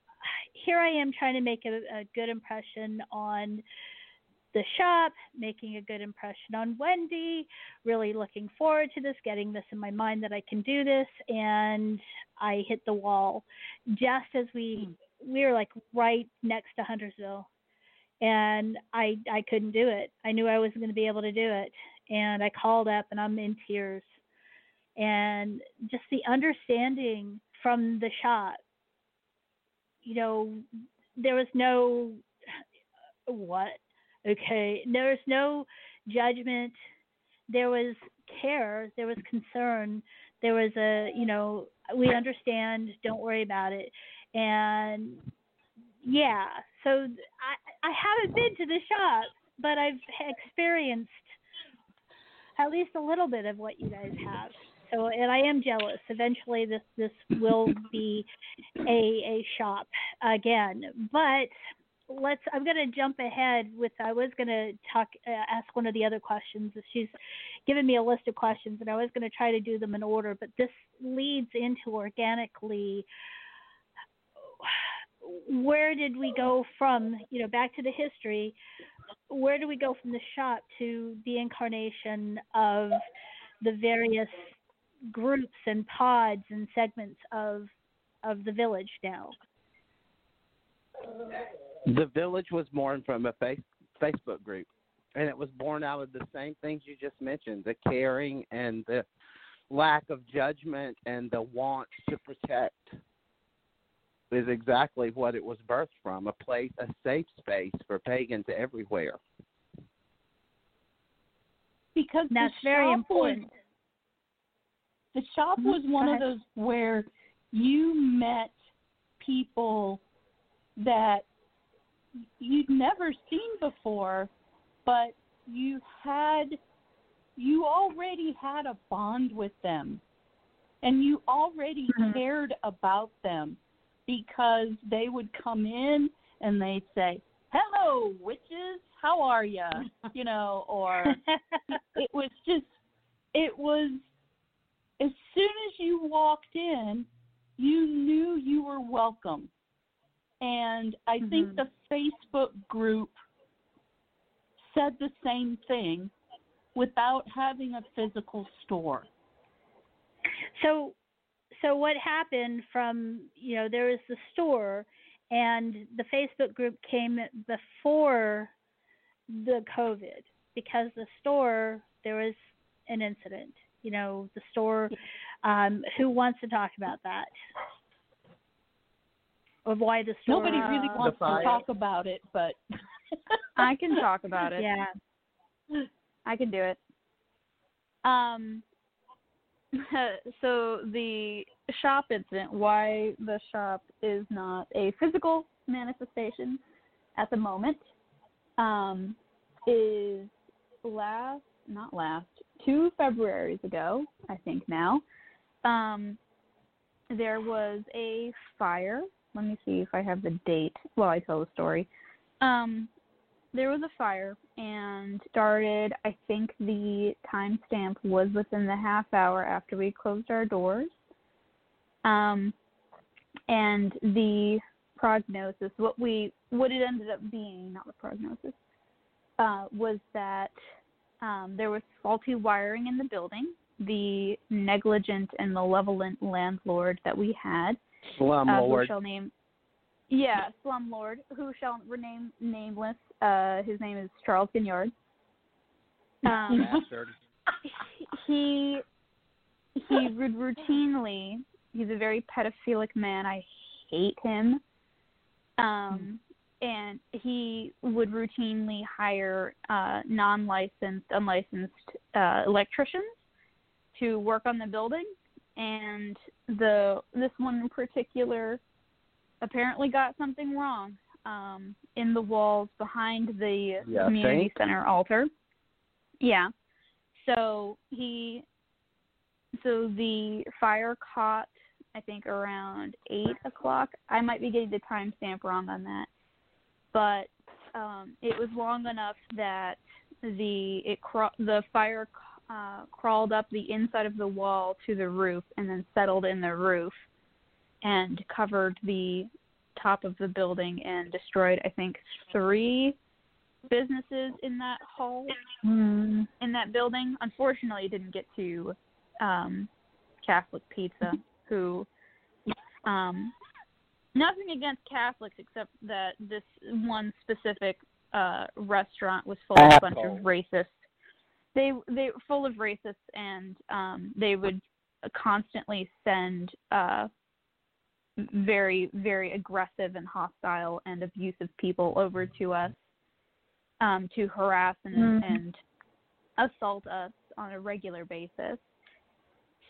here I am trying to make a, a good impression on the shop, making a good impression on Wendy, really looking forward to this, getting this in my mind that I can do this, and I hit the wall. Just as we we were like right next to Huntersville and I I couldn't do it. I knew I wasn't going to be able to do it, and I called up, and I'm in tears, and just the understanding from the shot. You know, there was no what okay. There was no judgment. There was care. There was concern. There was a you know we understand. Don't worry about it, and yeah. So I haven't been to the shop, but I've experienced at least a little bit of what you guys have. So and I am jealous. Eventually this this will be a a shop again. But let's I'm going to jump ahead with I was going to talk uh, ask one of the other questions. She's given me a list of questions and I was going to try to do them in order, but this leads into organically where did we go from you know back to the history where do we go from the shop to the incarnation of the various groups and pods and segments of of the village now? The village was born from a face, facebook group and it was born out of the same things you just mentioned the caring and the lack of judgment and the want to protect is exactly what it was birthed from a place, a safe space for pagans everywhere. Because that's very important. Was, the shop Mhm, was one of those where you met people that you'd never seen before, but you had you already had a bond with them and you already Mhm. cared about them because they would come in and they'd say, "Hello, witches, how are you?" you know, or it was just it was as soon as you walked in, you knew you were welcome. And I think Mhm. the Facebook group said the same thing without having a physical store. so so what happened from you know there was the store and the facebook group came before the covid because the store there was an incident you know the store um who wants to talk about that of why the store Nobody really Uh, wants to talk about it, but I can talk about it. yeah I can do it. Um, so the shop incident, why the shop is not a physical manifestation at the moment, um, is last, not last, two Februarys ago, I think now, um, there was a fire. Let me see if I have the date while I tell the story. Um, there was a fire and started i think the timestamp was within the half hour after we closed our doors um and the prognosis what we what it ended up being not the prognosis uh was that um there was faulty wiring in the building the negligent and malevolent landlord that we had Slum uh, who shall name yeah, slumlord, who shall rename nameless. Uh, his name is Charles Gignard. Um, he he would routinely. He's a very pedophilic man. I hate him. Um, and he would routinely hire uh, non-licensed, unlicensed uh, electricians to work on the building, and the this one in particular apparently got something wrong um, in the walls behind the Yeah, community think? center altar. Yeah. So he, so the fire caught, I think around eight o'clock. I might be getting the timestamp wrong on that, but um, it was long enough that the it craw- the fire uh, crawled up the inside of the wall to the roof and then settled in the roof and covered the top of the building and destroyed I think three businesses in that hall Mm. in that building. Unfortunately, it didn't get to um, Catholic Pizza, who um, nothing against Catholics except that this one specific uh, restaurant was full of a bunch of racists. They they were full of racists, and um, they would constantly send uh, very very aggressive and hostile and abusive people over to us um, to harass and Mhm. and assault us on a regular basis.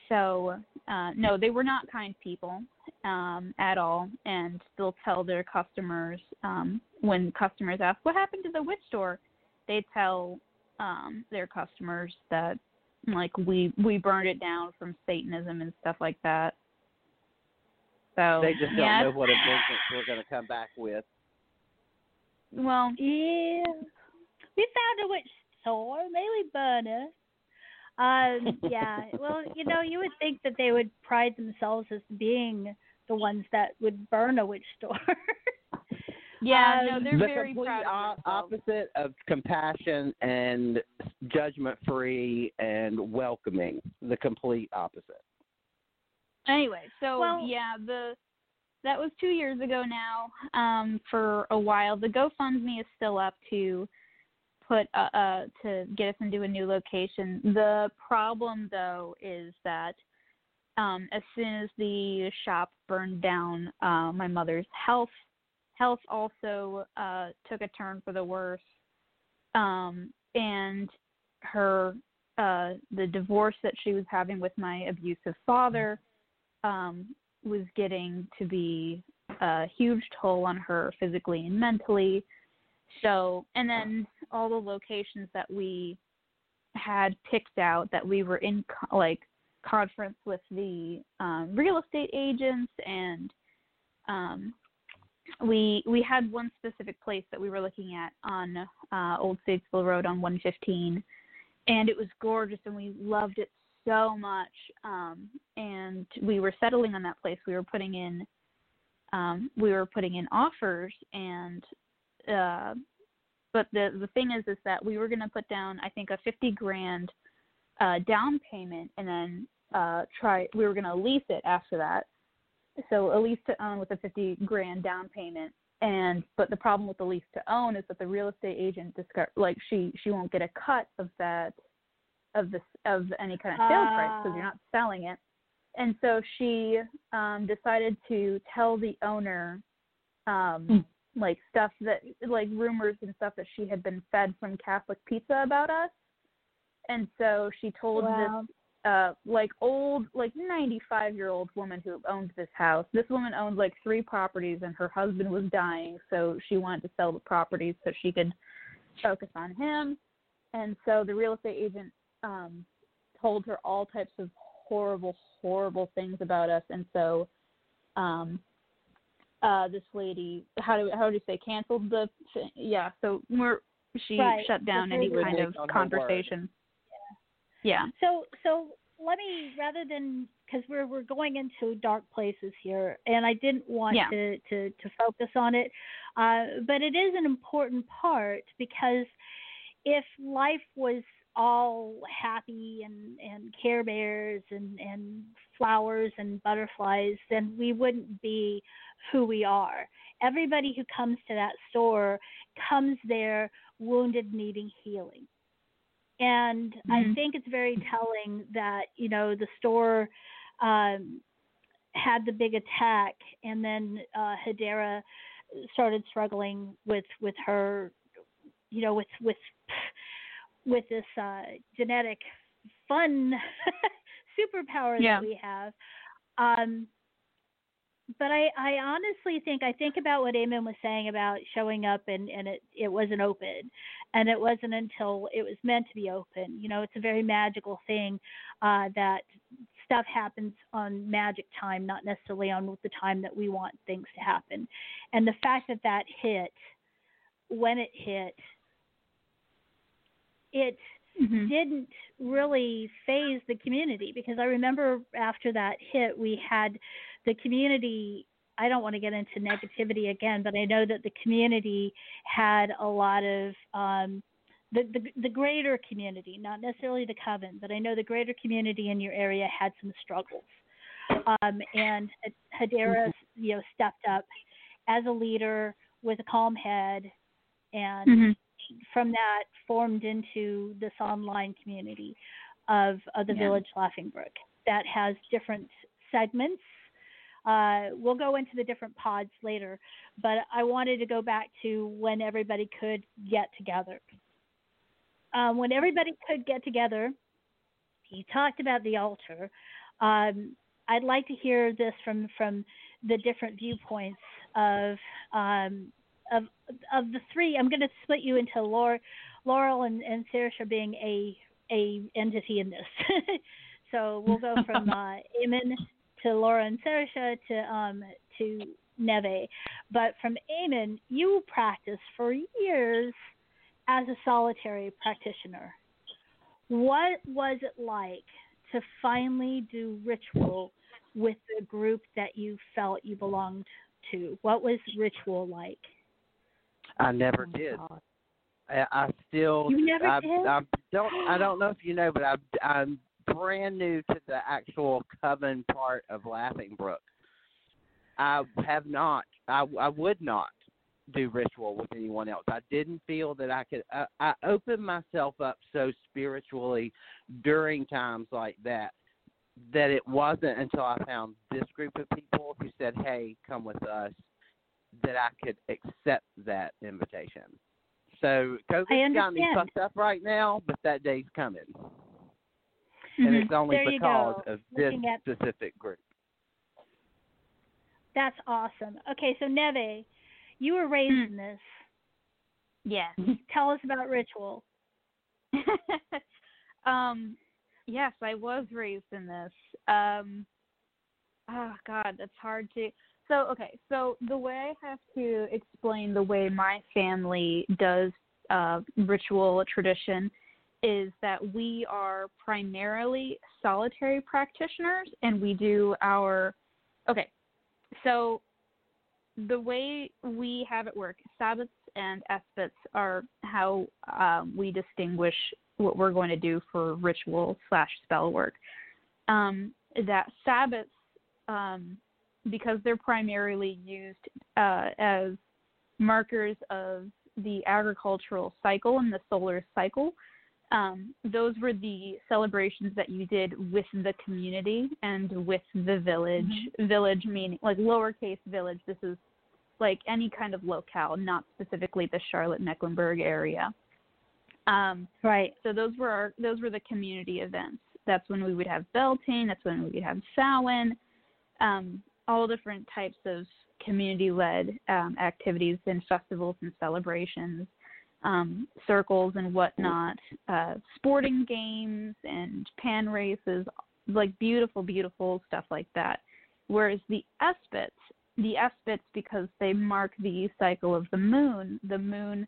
So uh, no, they were not kind people um, at all, and they'll tell their customers um, when customers ask what happened to the witch store, they tell um, their customers that like we we burned it down from Satanism and stuff like that. So They just don't yeah, know what a vengeance we're going to come back with. Well, Yeah. We found a witch store. Maybe burn her. Um, yeah. Well, you know, you would think that they would pride themselves as being the ones that would burn a witch store. yeah, Um, no, they're the very complete proud of opposite of compassion and judgment free and welcoming. The complete opposite. Anyway, so Well- yeah, the that was two years ago now. Um, for a while, the GoFundMe is still up to put uh, uh to get us into a new location. The problem though is that um, as soon as the shop burned down, uh, my mother's health health also uh, took a turn for the worse, um, and her uh, the divorce that she was having with my abusive father um, was getting to be a huge toll on her physically and mentally. So, and then all the locations that we had picked out that we were in like conference with the um, real estate agents and um, we we had one specific place that we were looking at on uh, Old Statesville Road on 115 and it was gorgeous and we loved it so much um and we were settling on that place. We were putting in um we were putting in offers and uh but the the thing is is that we were going to put down i think a 50 grand uh down payment and then uh try we were going to lease it after that. So a lease to own with a 50 grand down payment and but the problem with the lease to own is that the real estate agent discover like she she won't get a cut of that of this of any kind of sales price because you're Ah. not selling it. And so she um decided to tell the owner um Hmm. like stuff that like rumors and stuff that she had been fed from catholic pizza about us. And so she told this uh like old like 95 year old woman who owned this house. This woman owned like three properties and her husband was dying so she wanted to sell the properties so she could focus on him. And so the real estate agent um told her all types of horrible horrible things about us and so um uh this lady how do how do you say canceled the yeah so we're she Right. shut down any kind of On her word. conversation yeah So so let me rather than because we're we're going into dark places here, and I didn't want Yeah. to, to to focus on it, uh, but it is an important part because if life was all happy and and care bears and and flowers and butterflies, then we wouldn't be who we are. Everybody who comes to that store comes there wounded, needing healing. And I Mhm. think it's very telling that, you know, the store um, had the big attack and then uh, Hedera started struggling with, with her, you know, with, with, with this uh, genetic fun superpower Yeah. that we have. Um, but I, I honestly think I think about what Eamon was saying about showing up and, and it, it wasn't open and it wasn't until it was meant to be open. You know, it's a very magical thing uh, that stuff happens on magic time, not necessarily on the time that we want things to happen. And the fact that that hit when it hit, it Mhm. didn't really faze the community because I remember after that hit, we had the community. I don't want to get into negativity again, but I know that the community had a lot of um, the, the the greater community, not necessarily the coven, but I know the greater community in your area had some struggles. Um, and Hadera, you know, stepped up as a leader with a calm head, and Mhm. From that formed into this online community of, of the Yeah. Village Laughingbrook that has different segments. Uh, we'll go into the different pods later, but I wanted to go back to when everybody could get together. Um, when everybody could get together, you talked about the altar. Um, I'd like to hear this from from the different viewpoints of um, of of the three. I'm going to split you into Laura, Laurel and, and Saoirse being a a entity in this. so we'll go from uh, Eamon to Laura and Saoirse to um to Neve. But from Eamon, you practiced for years as a solitary practitioner. What was it like to finally do ritual with the group that you felt you belonged to? What was ritual like? I never Oh did. God. I, I still You never I, did? I don't I don't know if you know, but I I'm brand new to the actual coven part of Laughingbrook. I have not. I I would not do ritual with anyone else. I didn't feel that I could. I, I opened myself up so spiritually during times like that that it wasn't until I found this group of people who said, "Hey, come with us," that I could accept that invitation. So COVID's got me understand. fucked up right now, but that day's coming, and Mhm. it's only There because go. of this at- specific group. That's awesome. Okay, so Neve, you were raised Hmm. in this. Yes. Tell us about ritual. um, yes, I was raised in this. Um, oh God, that's hard to. So okay, so the way I have to explain the way my family does uh, ritual tradition is that we are primarily solitary practitioners, and we do our. Okay, so the way we have it work, Sabbats and Esbats are how um, we distinguish what we're going to do for ritual slash spell work. Um, that Sabbats, um, because they're primarily used uh, as markers of the agricultural cycle and the solar cycle, um, those were the celebrations that you did with the community and with the village. Village meaning like lowercase village. This is like any kind of locale, not specifically the Charlotte Mecklenburg area. Um, Right. so those were our those were the community events. That's when we would have Beltane. That's when we would have Samhain. Um, all different types of community-led um, activities and festivals and celebrations, um, circles and whatnot, uh, sporting games and pan races, like beautiful, beautiful stuff like that. Whereas the Esbats, the Esbats, because they mark the cycle of the moon, the moon,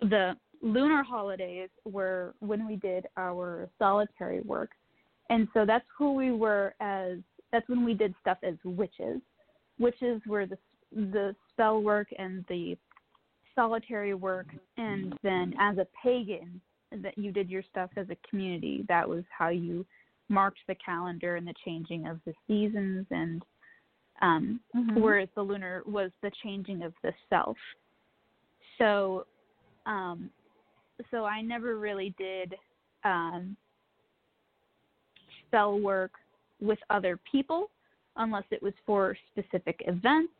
the lunar holidays were when we did our solitary work. And so that's who we were as that's when we did stuff as witches. Witches were the the spell work and the solitary work and then as a pagan that you did your stuff as a community. That was how you marked the calendar and the changing of the seasons and um whereas the lunar was the changing of the self. So um so I never really did um spell work with other people unless it was for specific events.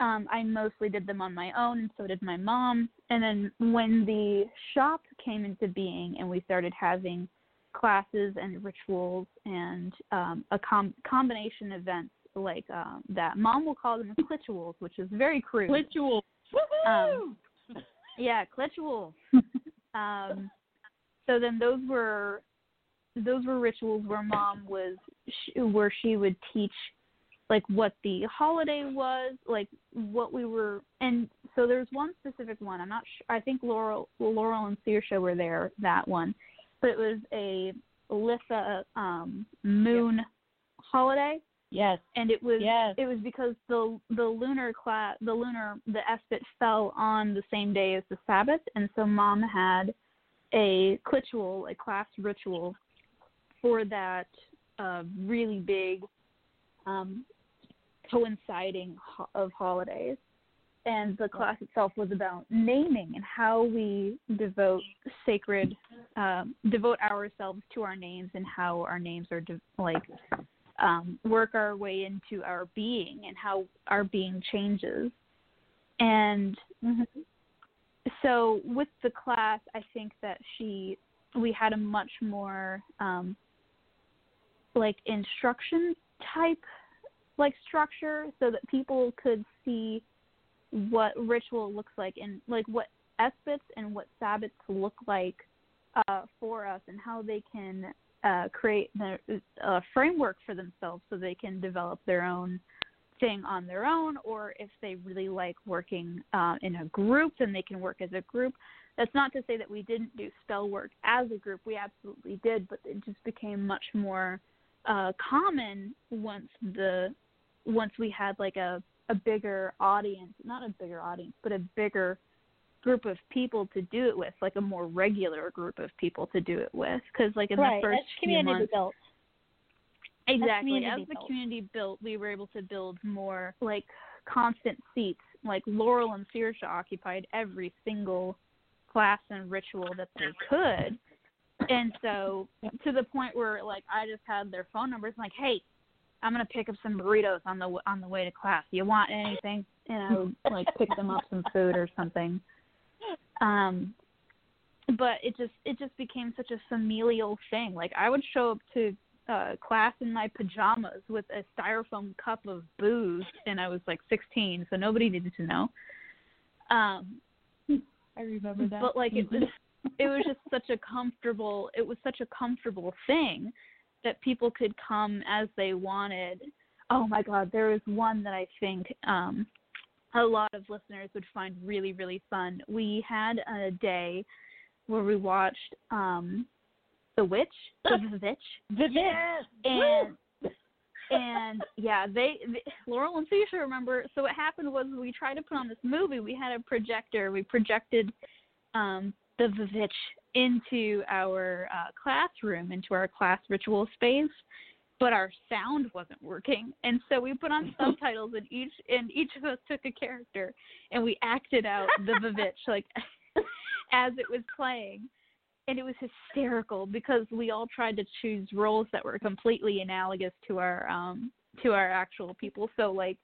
Um, I mostly did them on my own, and so did my mom. And then when the shop came into being and we started having classes and rituals and um, a com- combination events like um, that. Mom will call them clituals, which is very crude. Ritual. Um, yeah, clituals. um, so then those were those were rituals where mom was where she would teach like what the holiday was, like what we were, and so there's one specific one. I'm not sure. I think Laurel, Laurel and Saoirse were there that one, but it was a Litha um, moon holiday, Yes. and it was Yes. it was because the the lunar class the lunar the Esbat fell on the same day as the Sabbat, and so mom had a ritual, a class ritual for that uh, really big um, coinciding ho- of holidays. And the class itself was about naming and how we devote sacred, um, devote ourselves to our names and how our names are de- like um, work our way into our being and how our being changes. And so with the class, I think that she, we had a much more um, like instruction type like structure so that people could see what ritual looks like and like what esbats and what sabbats look like uh, for us and how they can uh, create the, a framework for themselves so they can develop their own thing on their own or if they really like working uh, in a group then they can work as a group. That's not to say that we didn't do spell work as a group. We absolutely did but it just became much more uh, common once the once we had like a a bigger audience, not a bigger audience, but a bigger group of people to do it with, like a more regular group of people to do it with. Because like in right. the first As few community months, built. exactly as community the built. community built, we were able to build more like constant seats. Like Laurel and Saoirse occupied every single class and ritual that they could. And so to the point where like I just had their phone numbers like, "Hey, I'm gonna pick up some burritos on the on the way to class. You want anything?" And I would like pick them up some food or something. Um, but it just it just became such a familial thing. Like I would show up to uh class in my pajamas with a styrofoam cup of booze, and I was like 16, so nobody needed to know. Um, I remember that. but like it was it was just such a comfortable it was such a comfortable thing that people could come as they wanted oh my god there was one that i think um a lot of listeners would find really really fun we had a day where we watched um the witch the witch The Witch. Yes. and and yeah, they, they Laurel and Saoirse remember. So what happened was we tried to put on this movie. We had a projector. We projected um, the Vivitch into our uh, classroom, into our class ritual space, but our sound wasn't working. And so we put on subtitles, and each and each of us took a character, and we acted out the Vivitch like as it was playing. And it was hysterical because we all tried to choose roles that were completely analogous to our um to our actual people. So like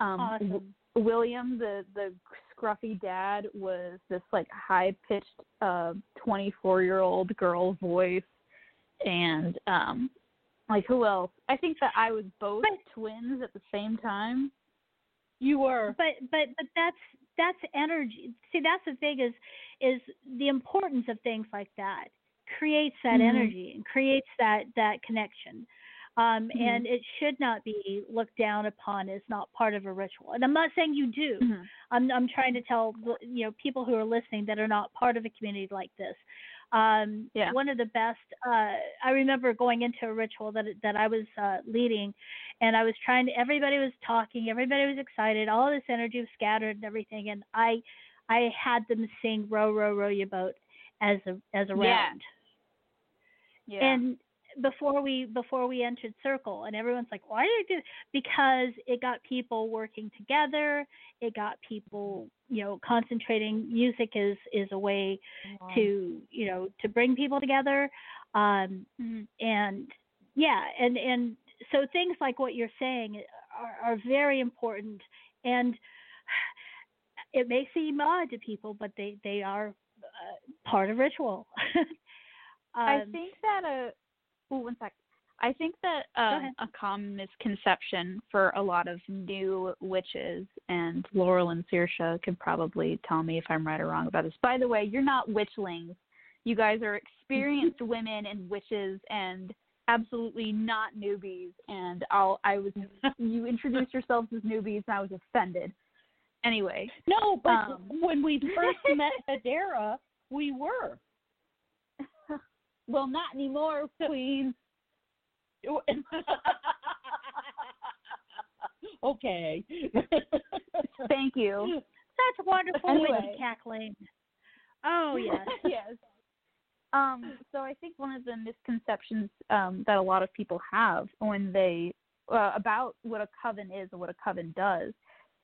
um w- William the the scruffy dad was this like high pitched uh 24 year old girl voice and um like who else I think that I was both twins at the same time You were. But but but that's that's energy. See, that's the thing is is the importance of things like that creates that Mhm. energy and creates that that connection. Um, Mhm. And it should not be looked down upon as not part of a ritual. And I'm not saying you do. Mhm. I'm I'm trying to tell you know people who are listening that are not part of a community like this. Um, Yeah. One of the best. Uh, I remember going into a ritual that that I was uh, leading, and I was trying to. Everybody was talking. Everybody was excited. All this energy was scattered and everything. And I, I had them sing "Row, row, row your boat" as a as a Yeah. round. yeah And before we before we entered circle and everyone's like why did you do because it got people working together it got people you know concentrating. Music is is a way to you know to bring people together um Mhm. and yeah and and so things like what you're saying are, are very important and it may seem odd to people but they they are uh, part of ritual. I Um, think that a oh, one sec. I think that um, a common misconception for a lot of new witches, and Laurel and Saoirse could probably tell me if I'm right or wrong about this. By the way, you're not witchlings. You guys are experienced women and witches, and absolutely not newbies. And I'll I was you introduced yourselves as newbies, and I was offended. Anyway, No, but Um. when we first met Adara, we were. Well, not anymore, Queen. okay. Thank you. That's wonderful, Anyway. witchy cackling. Oh yes. yes. Um, so I think one of the misconceptions um, that a lot of people have when they uh, about what a coven is and what a coven does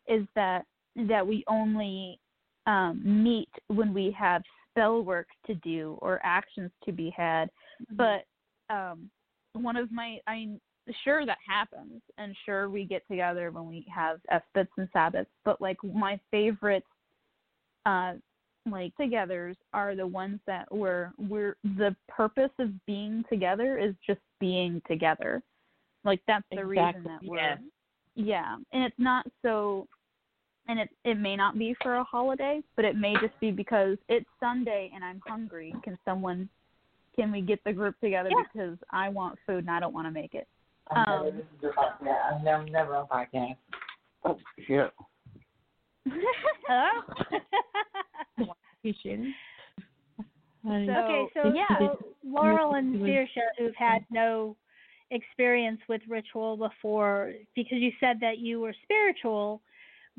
is that that we only um, meet when we have spell work to do or actions to be had. But um, one of my I'm sure that happens, and sure we get together when we have Esbats and Sabbats. But like my favorite uh, like togethers are the ones that were we're the purpose of being together is just being together. Like that's the reason that we're yes. yeah. And it's not so and it it may not be for a holiday, but it may just be because it's Sunday and I'm hungry. Can someone can we get the group together Yeah. because I want food and I don't want to make it. I've never Um, listened to. I've never, never on podcast. Oh shit. Hello? Appreciate okay, So, so, yeah. so Laurel and It was- Saoirse, who've had no experience with ritual before, because you said that you were spiritual,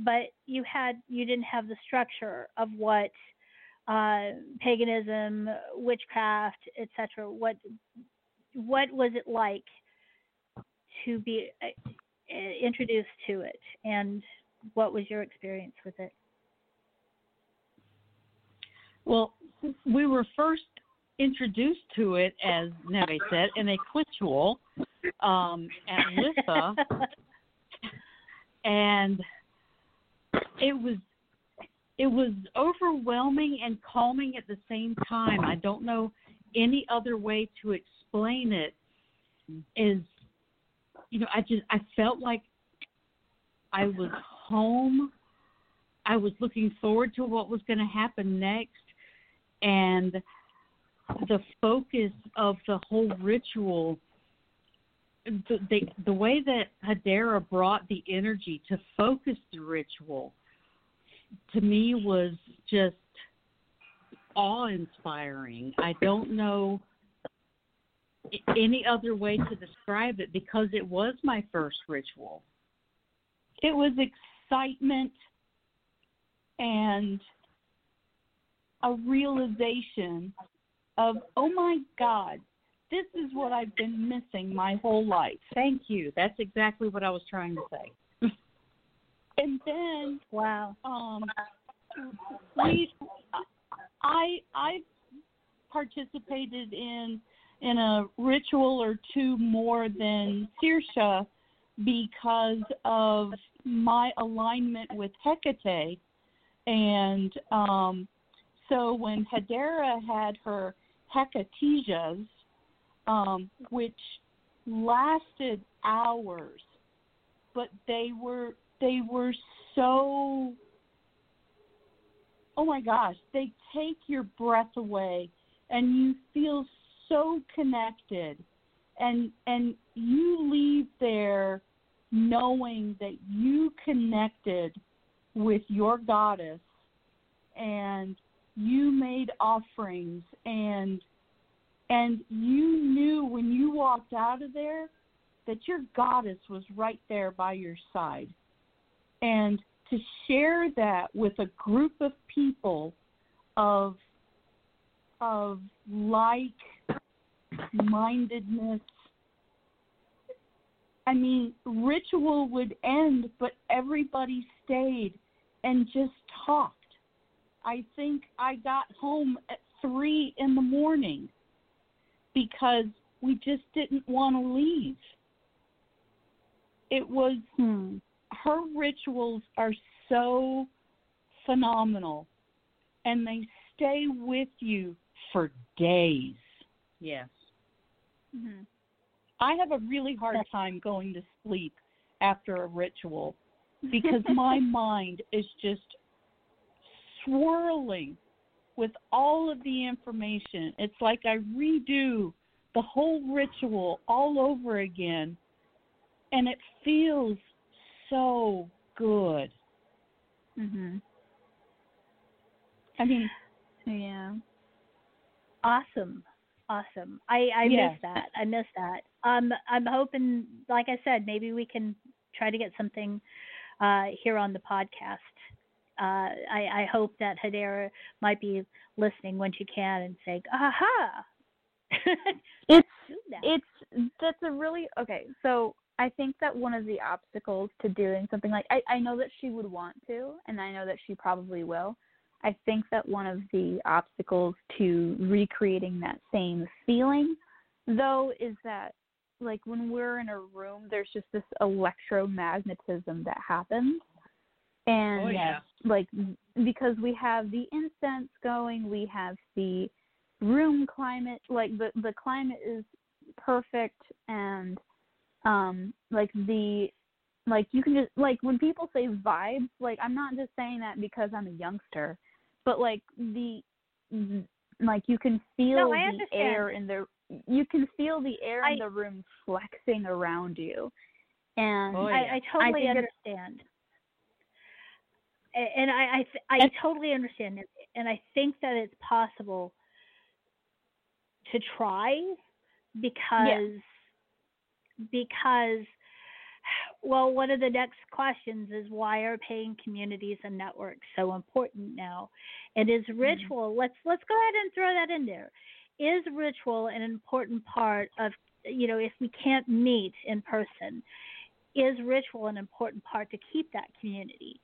but you had you didn't have the structure of what uh, paganism, witchcraft, etc. What what was it like to be uh, uh, introduced to it, and what was your experience with it? Well, we were first introduced to it, as Neve said, in a quitual um, at Litha, and it was it was overwhelming and calming at the same time. I don't know any other way to explain it. Is you know, I just I felt like I was home. I was looking forward to what was going to happen next, and the focus of the whole ritual. The, the the way that Hadera brought the energy to focus the ritual to me was just awe inspiring. I don't know any other way to describe it because it was my first ritual. it was excitement and a realization of oh my god this is what i've been missing my whole life Thank you. That's exactly what I was trying to say. And then wow. um we i i participated in in a ritual or two more than Saoirse because of my alignment with Hecate and um so when Hedera had her Hecatesias um which lasted hours but they were they were so oh my gosh they take your breath away and you feel so connected. And and you leave there knowing that you connected with your goddess and you made offerings and and you knew when you walked out of there that your goddess was right there by your side and to share that with a group of people of of like mindedness. I mean ritual would end but everybody stayed and just talked. I think i got home at 3 in the morning because we just didn't want to leave. It was Hmm. Her rituals are so phenomenal and they stay with you for days. Yes. Mhm. I have a really hard time going to sleep after a ritual because my mind is just swirling with all of the information. It's like I redo the whole ritual all over again, and it feels so good. Mhm. I mean, Yeah. Awesome. Awesome. I I Yeah. miss that. I miss that. Um I'm hoping like I said maybe we can try to get something uh here on the podcast. Uh I I hope that Hedera might be listening when she can and saying, "Aha." It's it's that's a really okay so i think that one of the obstacles to doing something like i i know that she would want to and i know that she probably will i think that one of the obstacles to recreating that same feeling though is that like when we're in a room there's just this electromagnetism that happens and Oh, yeah. like because we have the incense going we have the room climate like the the climate is perfect and um like the like you can just like when people say vibes like i'm not just saying that because i'm a youngster but like the like you can feel No, the air in the you can feel the air in the room flexing around you and Oh, I, yeah. I totally it's- understand. And I I, th- I totally understand it, and I think that it's possible to try because because well one of the next questions is why are pagan communities and networks so important now? And is mm-hmm. ritual let's let's go ahead and throw that in there. Is ritual an important part of you know if we can't meet in person is ritual an important part to keep that community?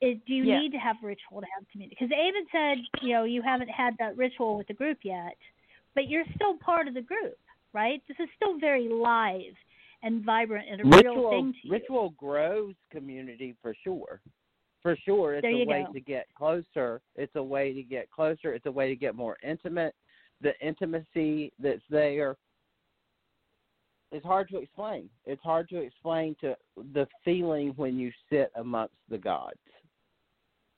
Is, do you Yeah. need to have ritual to have community? Because Aben said you know you haven't had that ritual with the group yet but you're still part of the group right this is still very live and vibrant and a real ritual thing to you. ritual grows community for sure. For sure, it's a way go. to get closer. It's a way to get closer. It's a way to get more intimate. The intimacy that's there is hard to explain. It's hard to explain to the feeling when you sit amongst the gods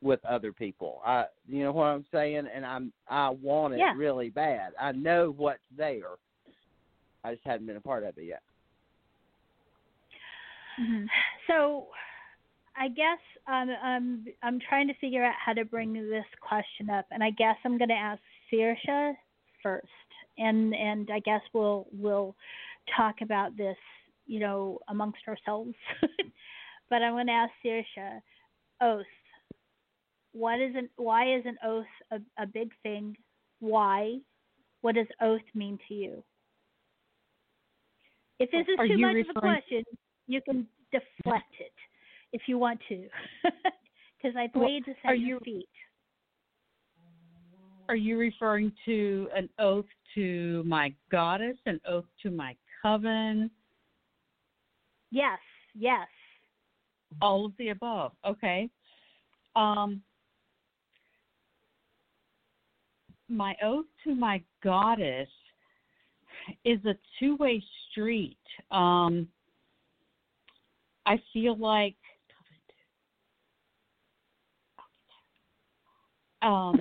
with other people. I, you know what I'm saying, and I'm I want it Yeah. really bad. I know what's there. I just hadn't been a part of it yet. Mhm. So, I guess um, um, I'm trying to figure out how to bring this question up, and I guess I'm going to ask Saoirse first, and and I guess we'll we'll talk about this, you know, amongst ourselves. but I'm going to ask Saoirse, oath. What is an why is an oath a, a big thing? Why? What does oath mean to you? If this is Are too much of a question, you can deflect it if you want to, because I Well, to set are your you- feet. Are you referring to an oath to my goddess, an oath to my coven, Yes, yes. all of the above? Okay. Um, my oath to my goddess is a two-way street. Um, I feel like um,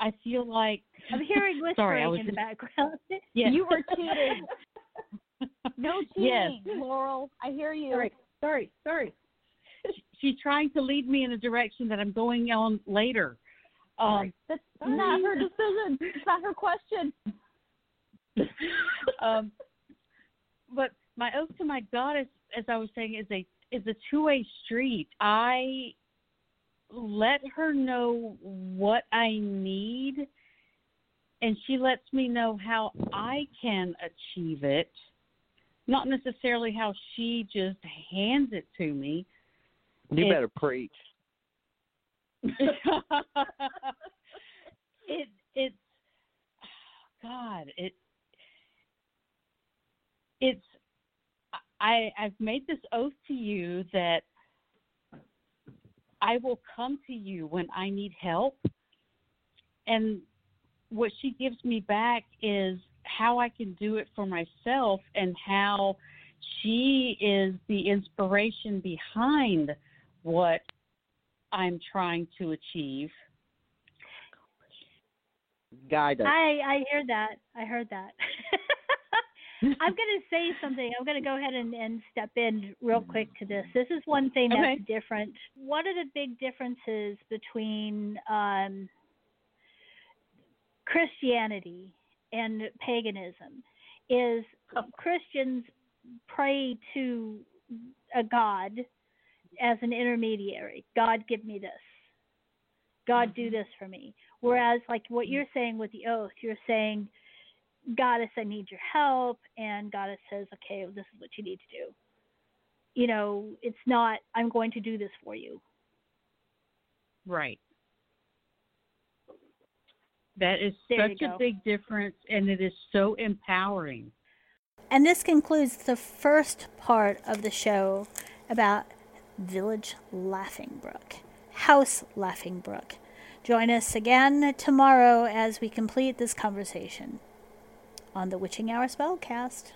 I feel like I'm hearing whispering Sorry, I was in the background. yeah. You were cheating. No Yes. Laurel. I hear you. Sorry, sorry, sorry. She's trying to lead me in a direction that I'm going on later. Um, That's not her decision. It's not her question. Um, but my oath to my goddess, as I was saying, is a is a two way street. I let her know what I need, and she lets me know how I can achieve it. Not necessarily how she just hands it to me. You It- better preach. it it's God, it it's I I've made this oath to you that I will come to you when I need help. And what she gives me back is how I can do it for myself and how she is the inspiration behind what I'm trying to achieve. Guide us. I I heard that. I heard that. I'm going to say something. I'm going to go ahead and, and step in real quick to this. This is one thing that's Okay. different. One of the big differences between um, Christianity and paganism is Christians pray to a God as an intermediary. God, give me this. God, do this for me. Whereas, like what you're saying with the oath, you're saying, Goddess, I need your help, and Goddess says, okay, this is what you need to do. You know, it's not, I'm going to do this for you. Right. That is There such a big difference, and it is so empowering. And this concludes the first part of the show about Village Laughingbrook, House Laughing Brook. Join us again tomorrow as we complete this conversation on the Witching Hour Spellcast.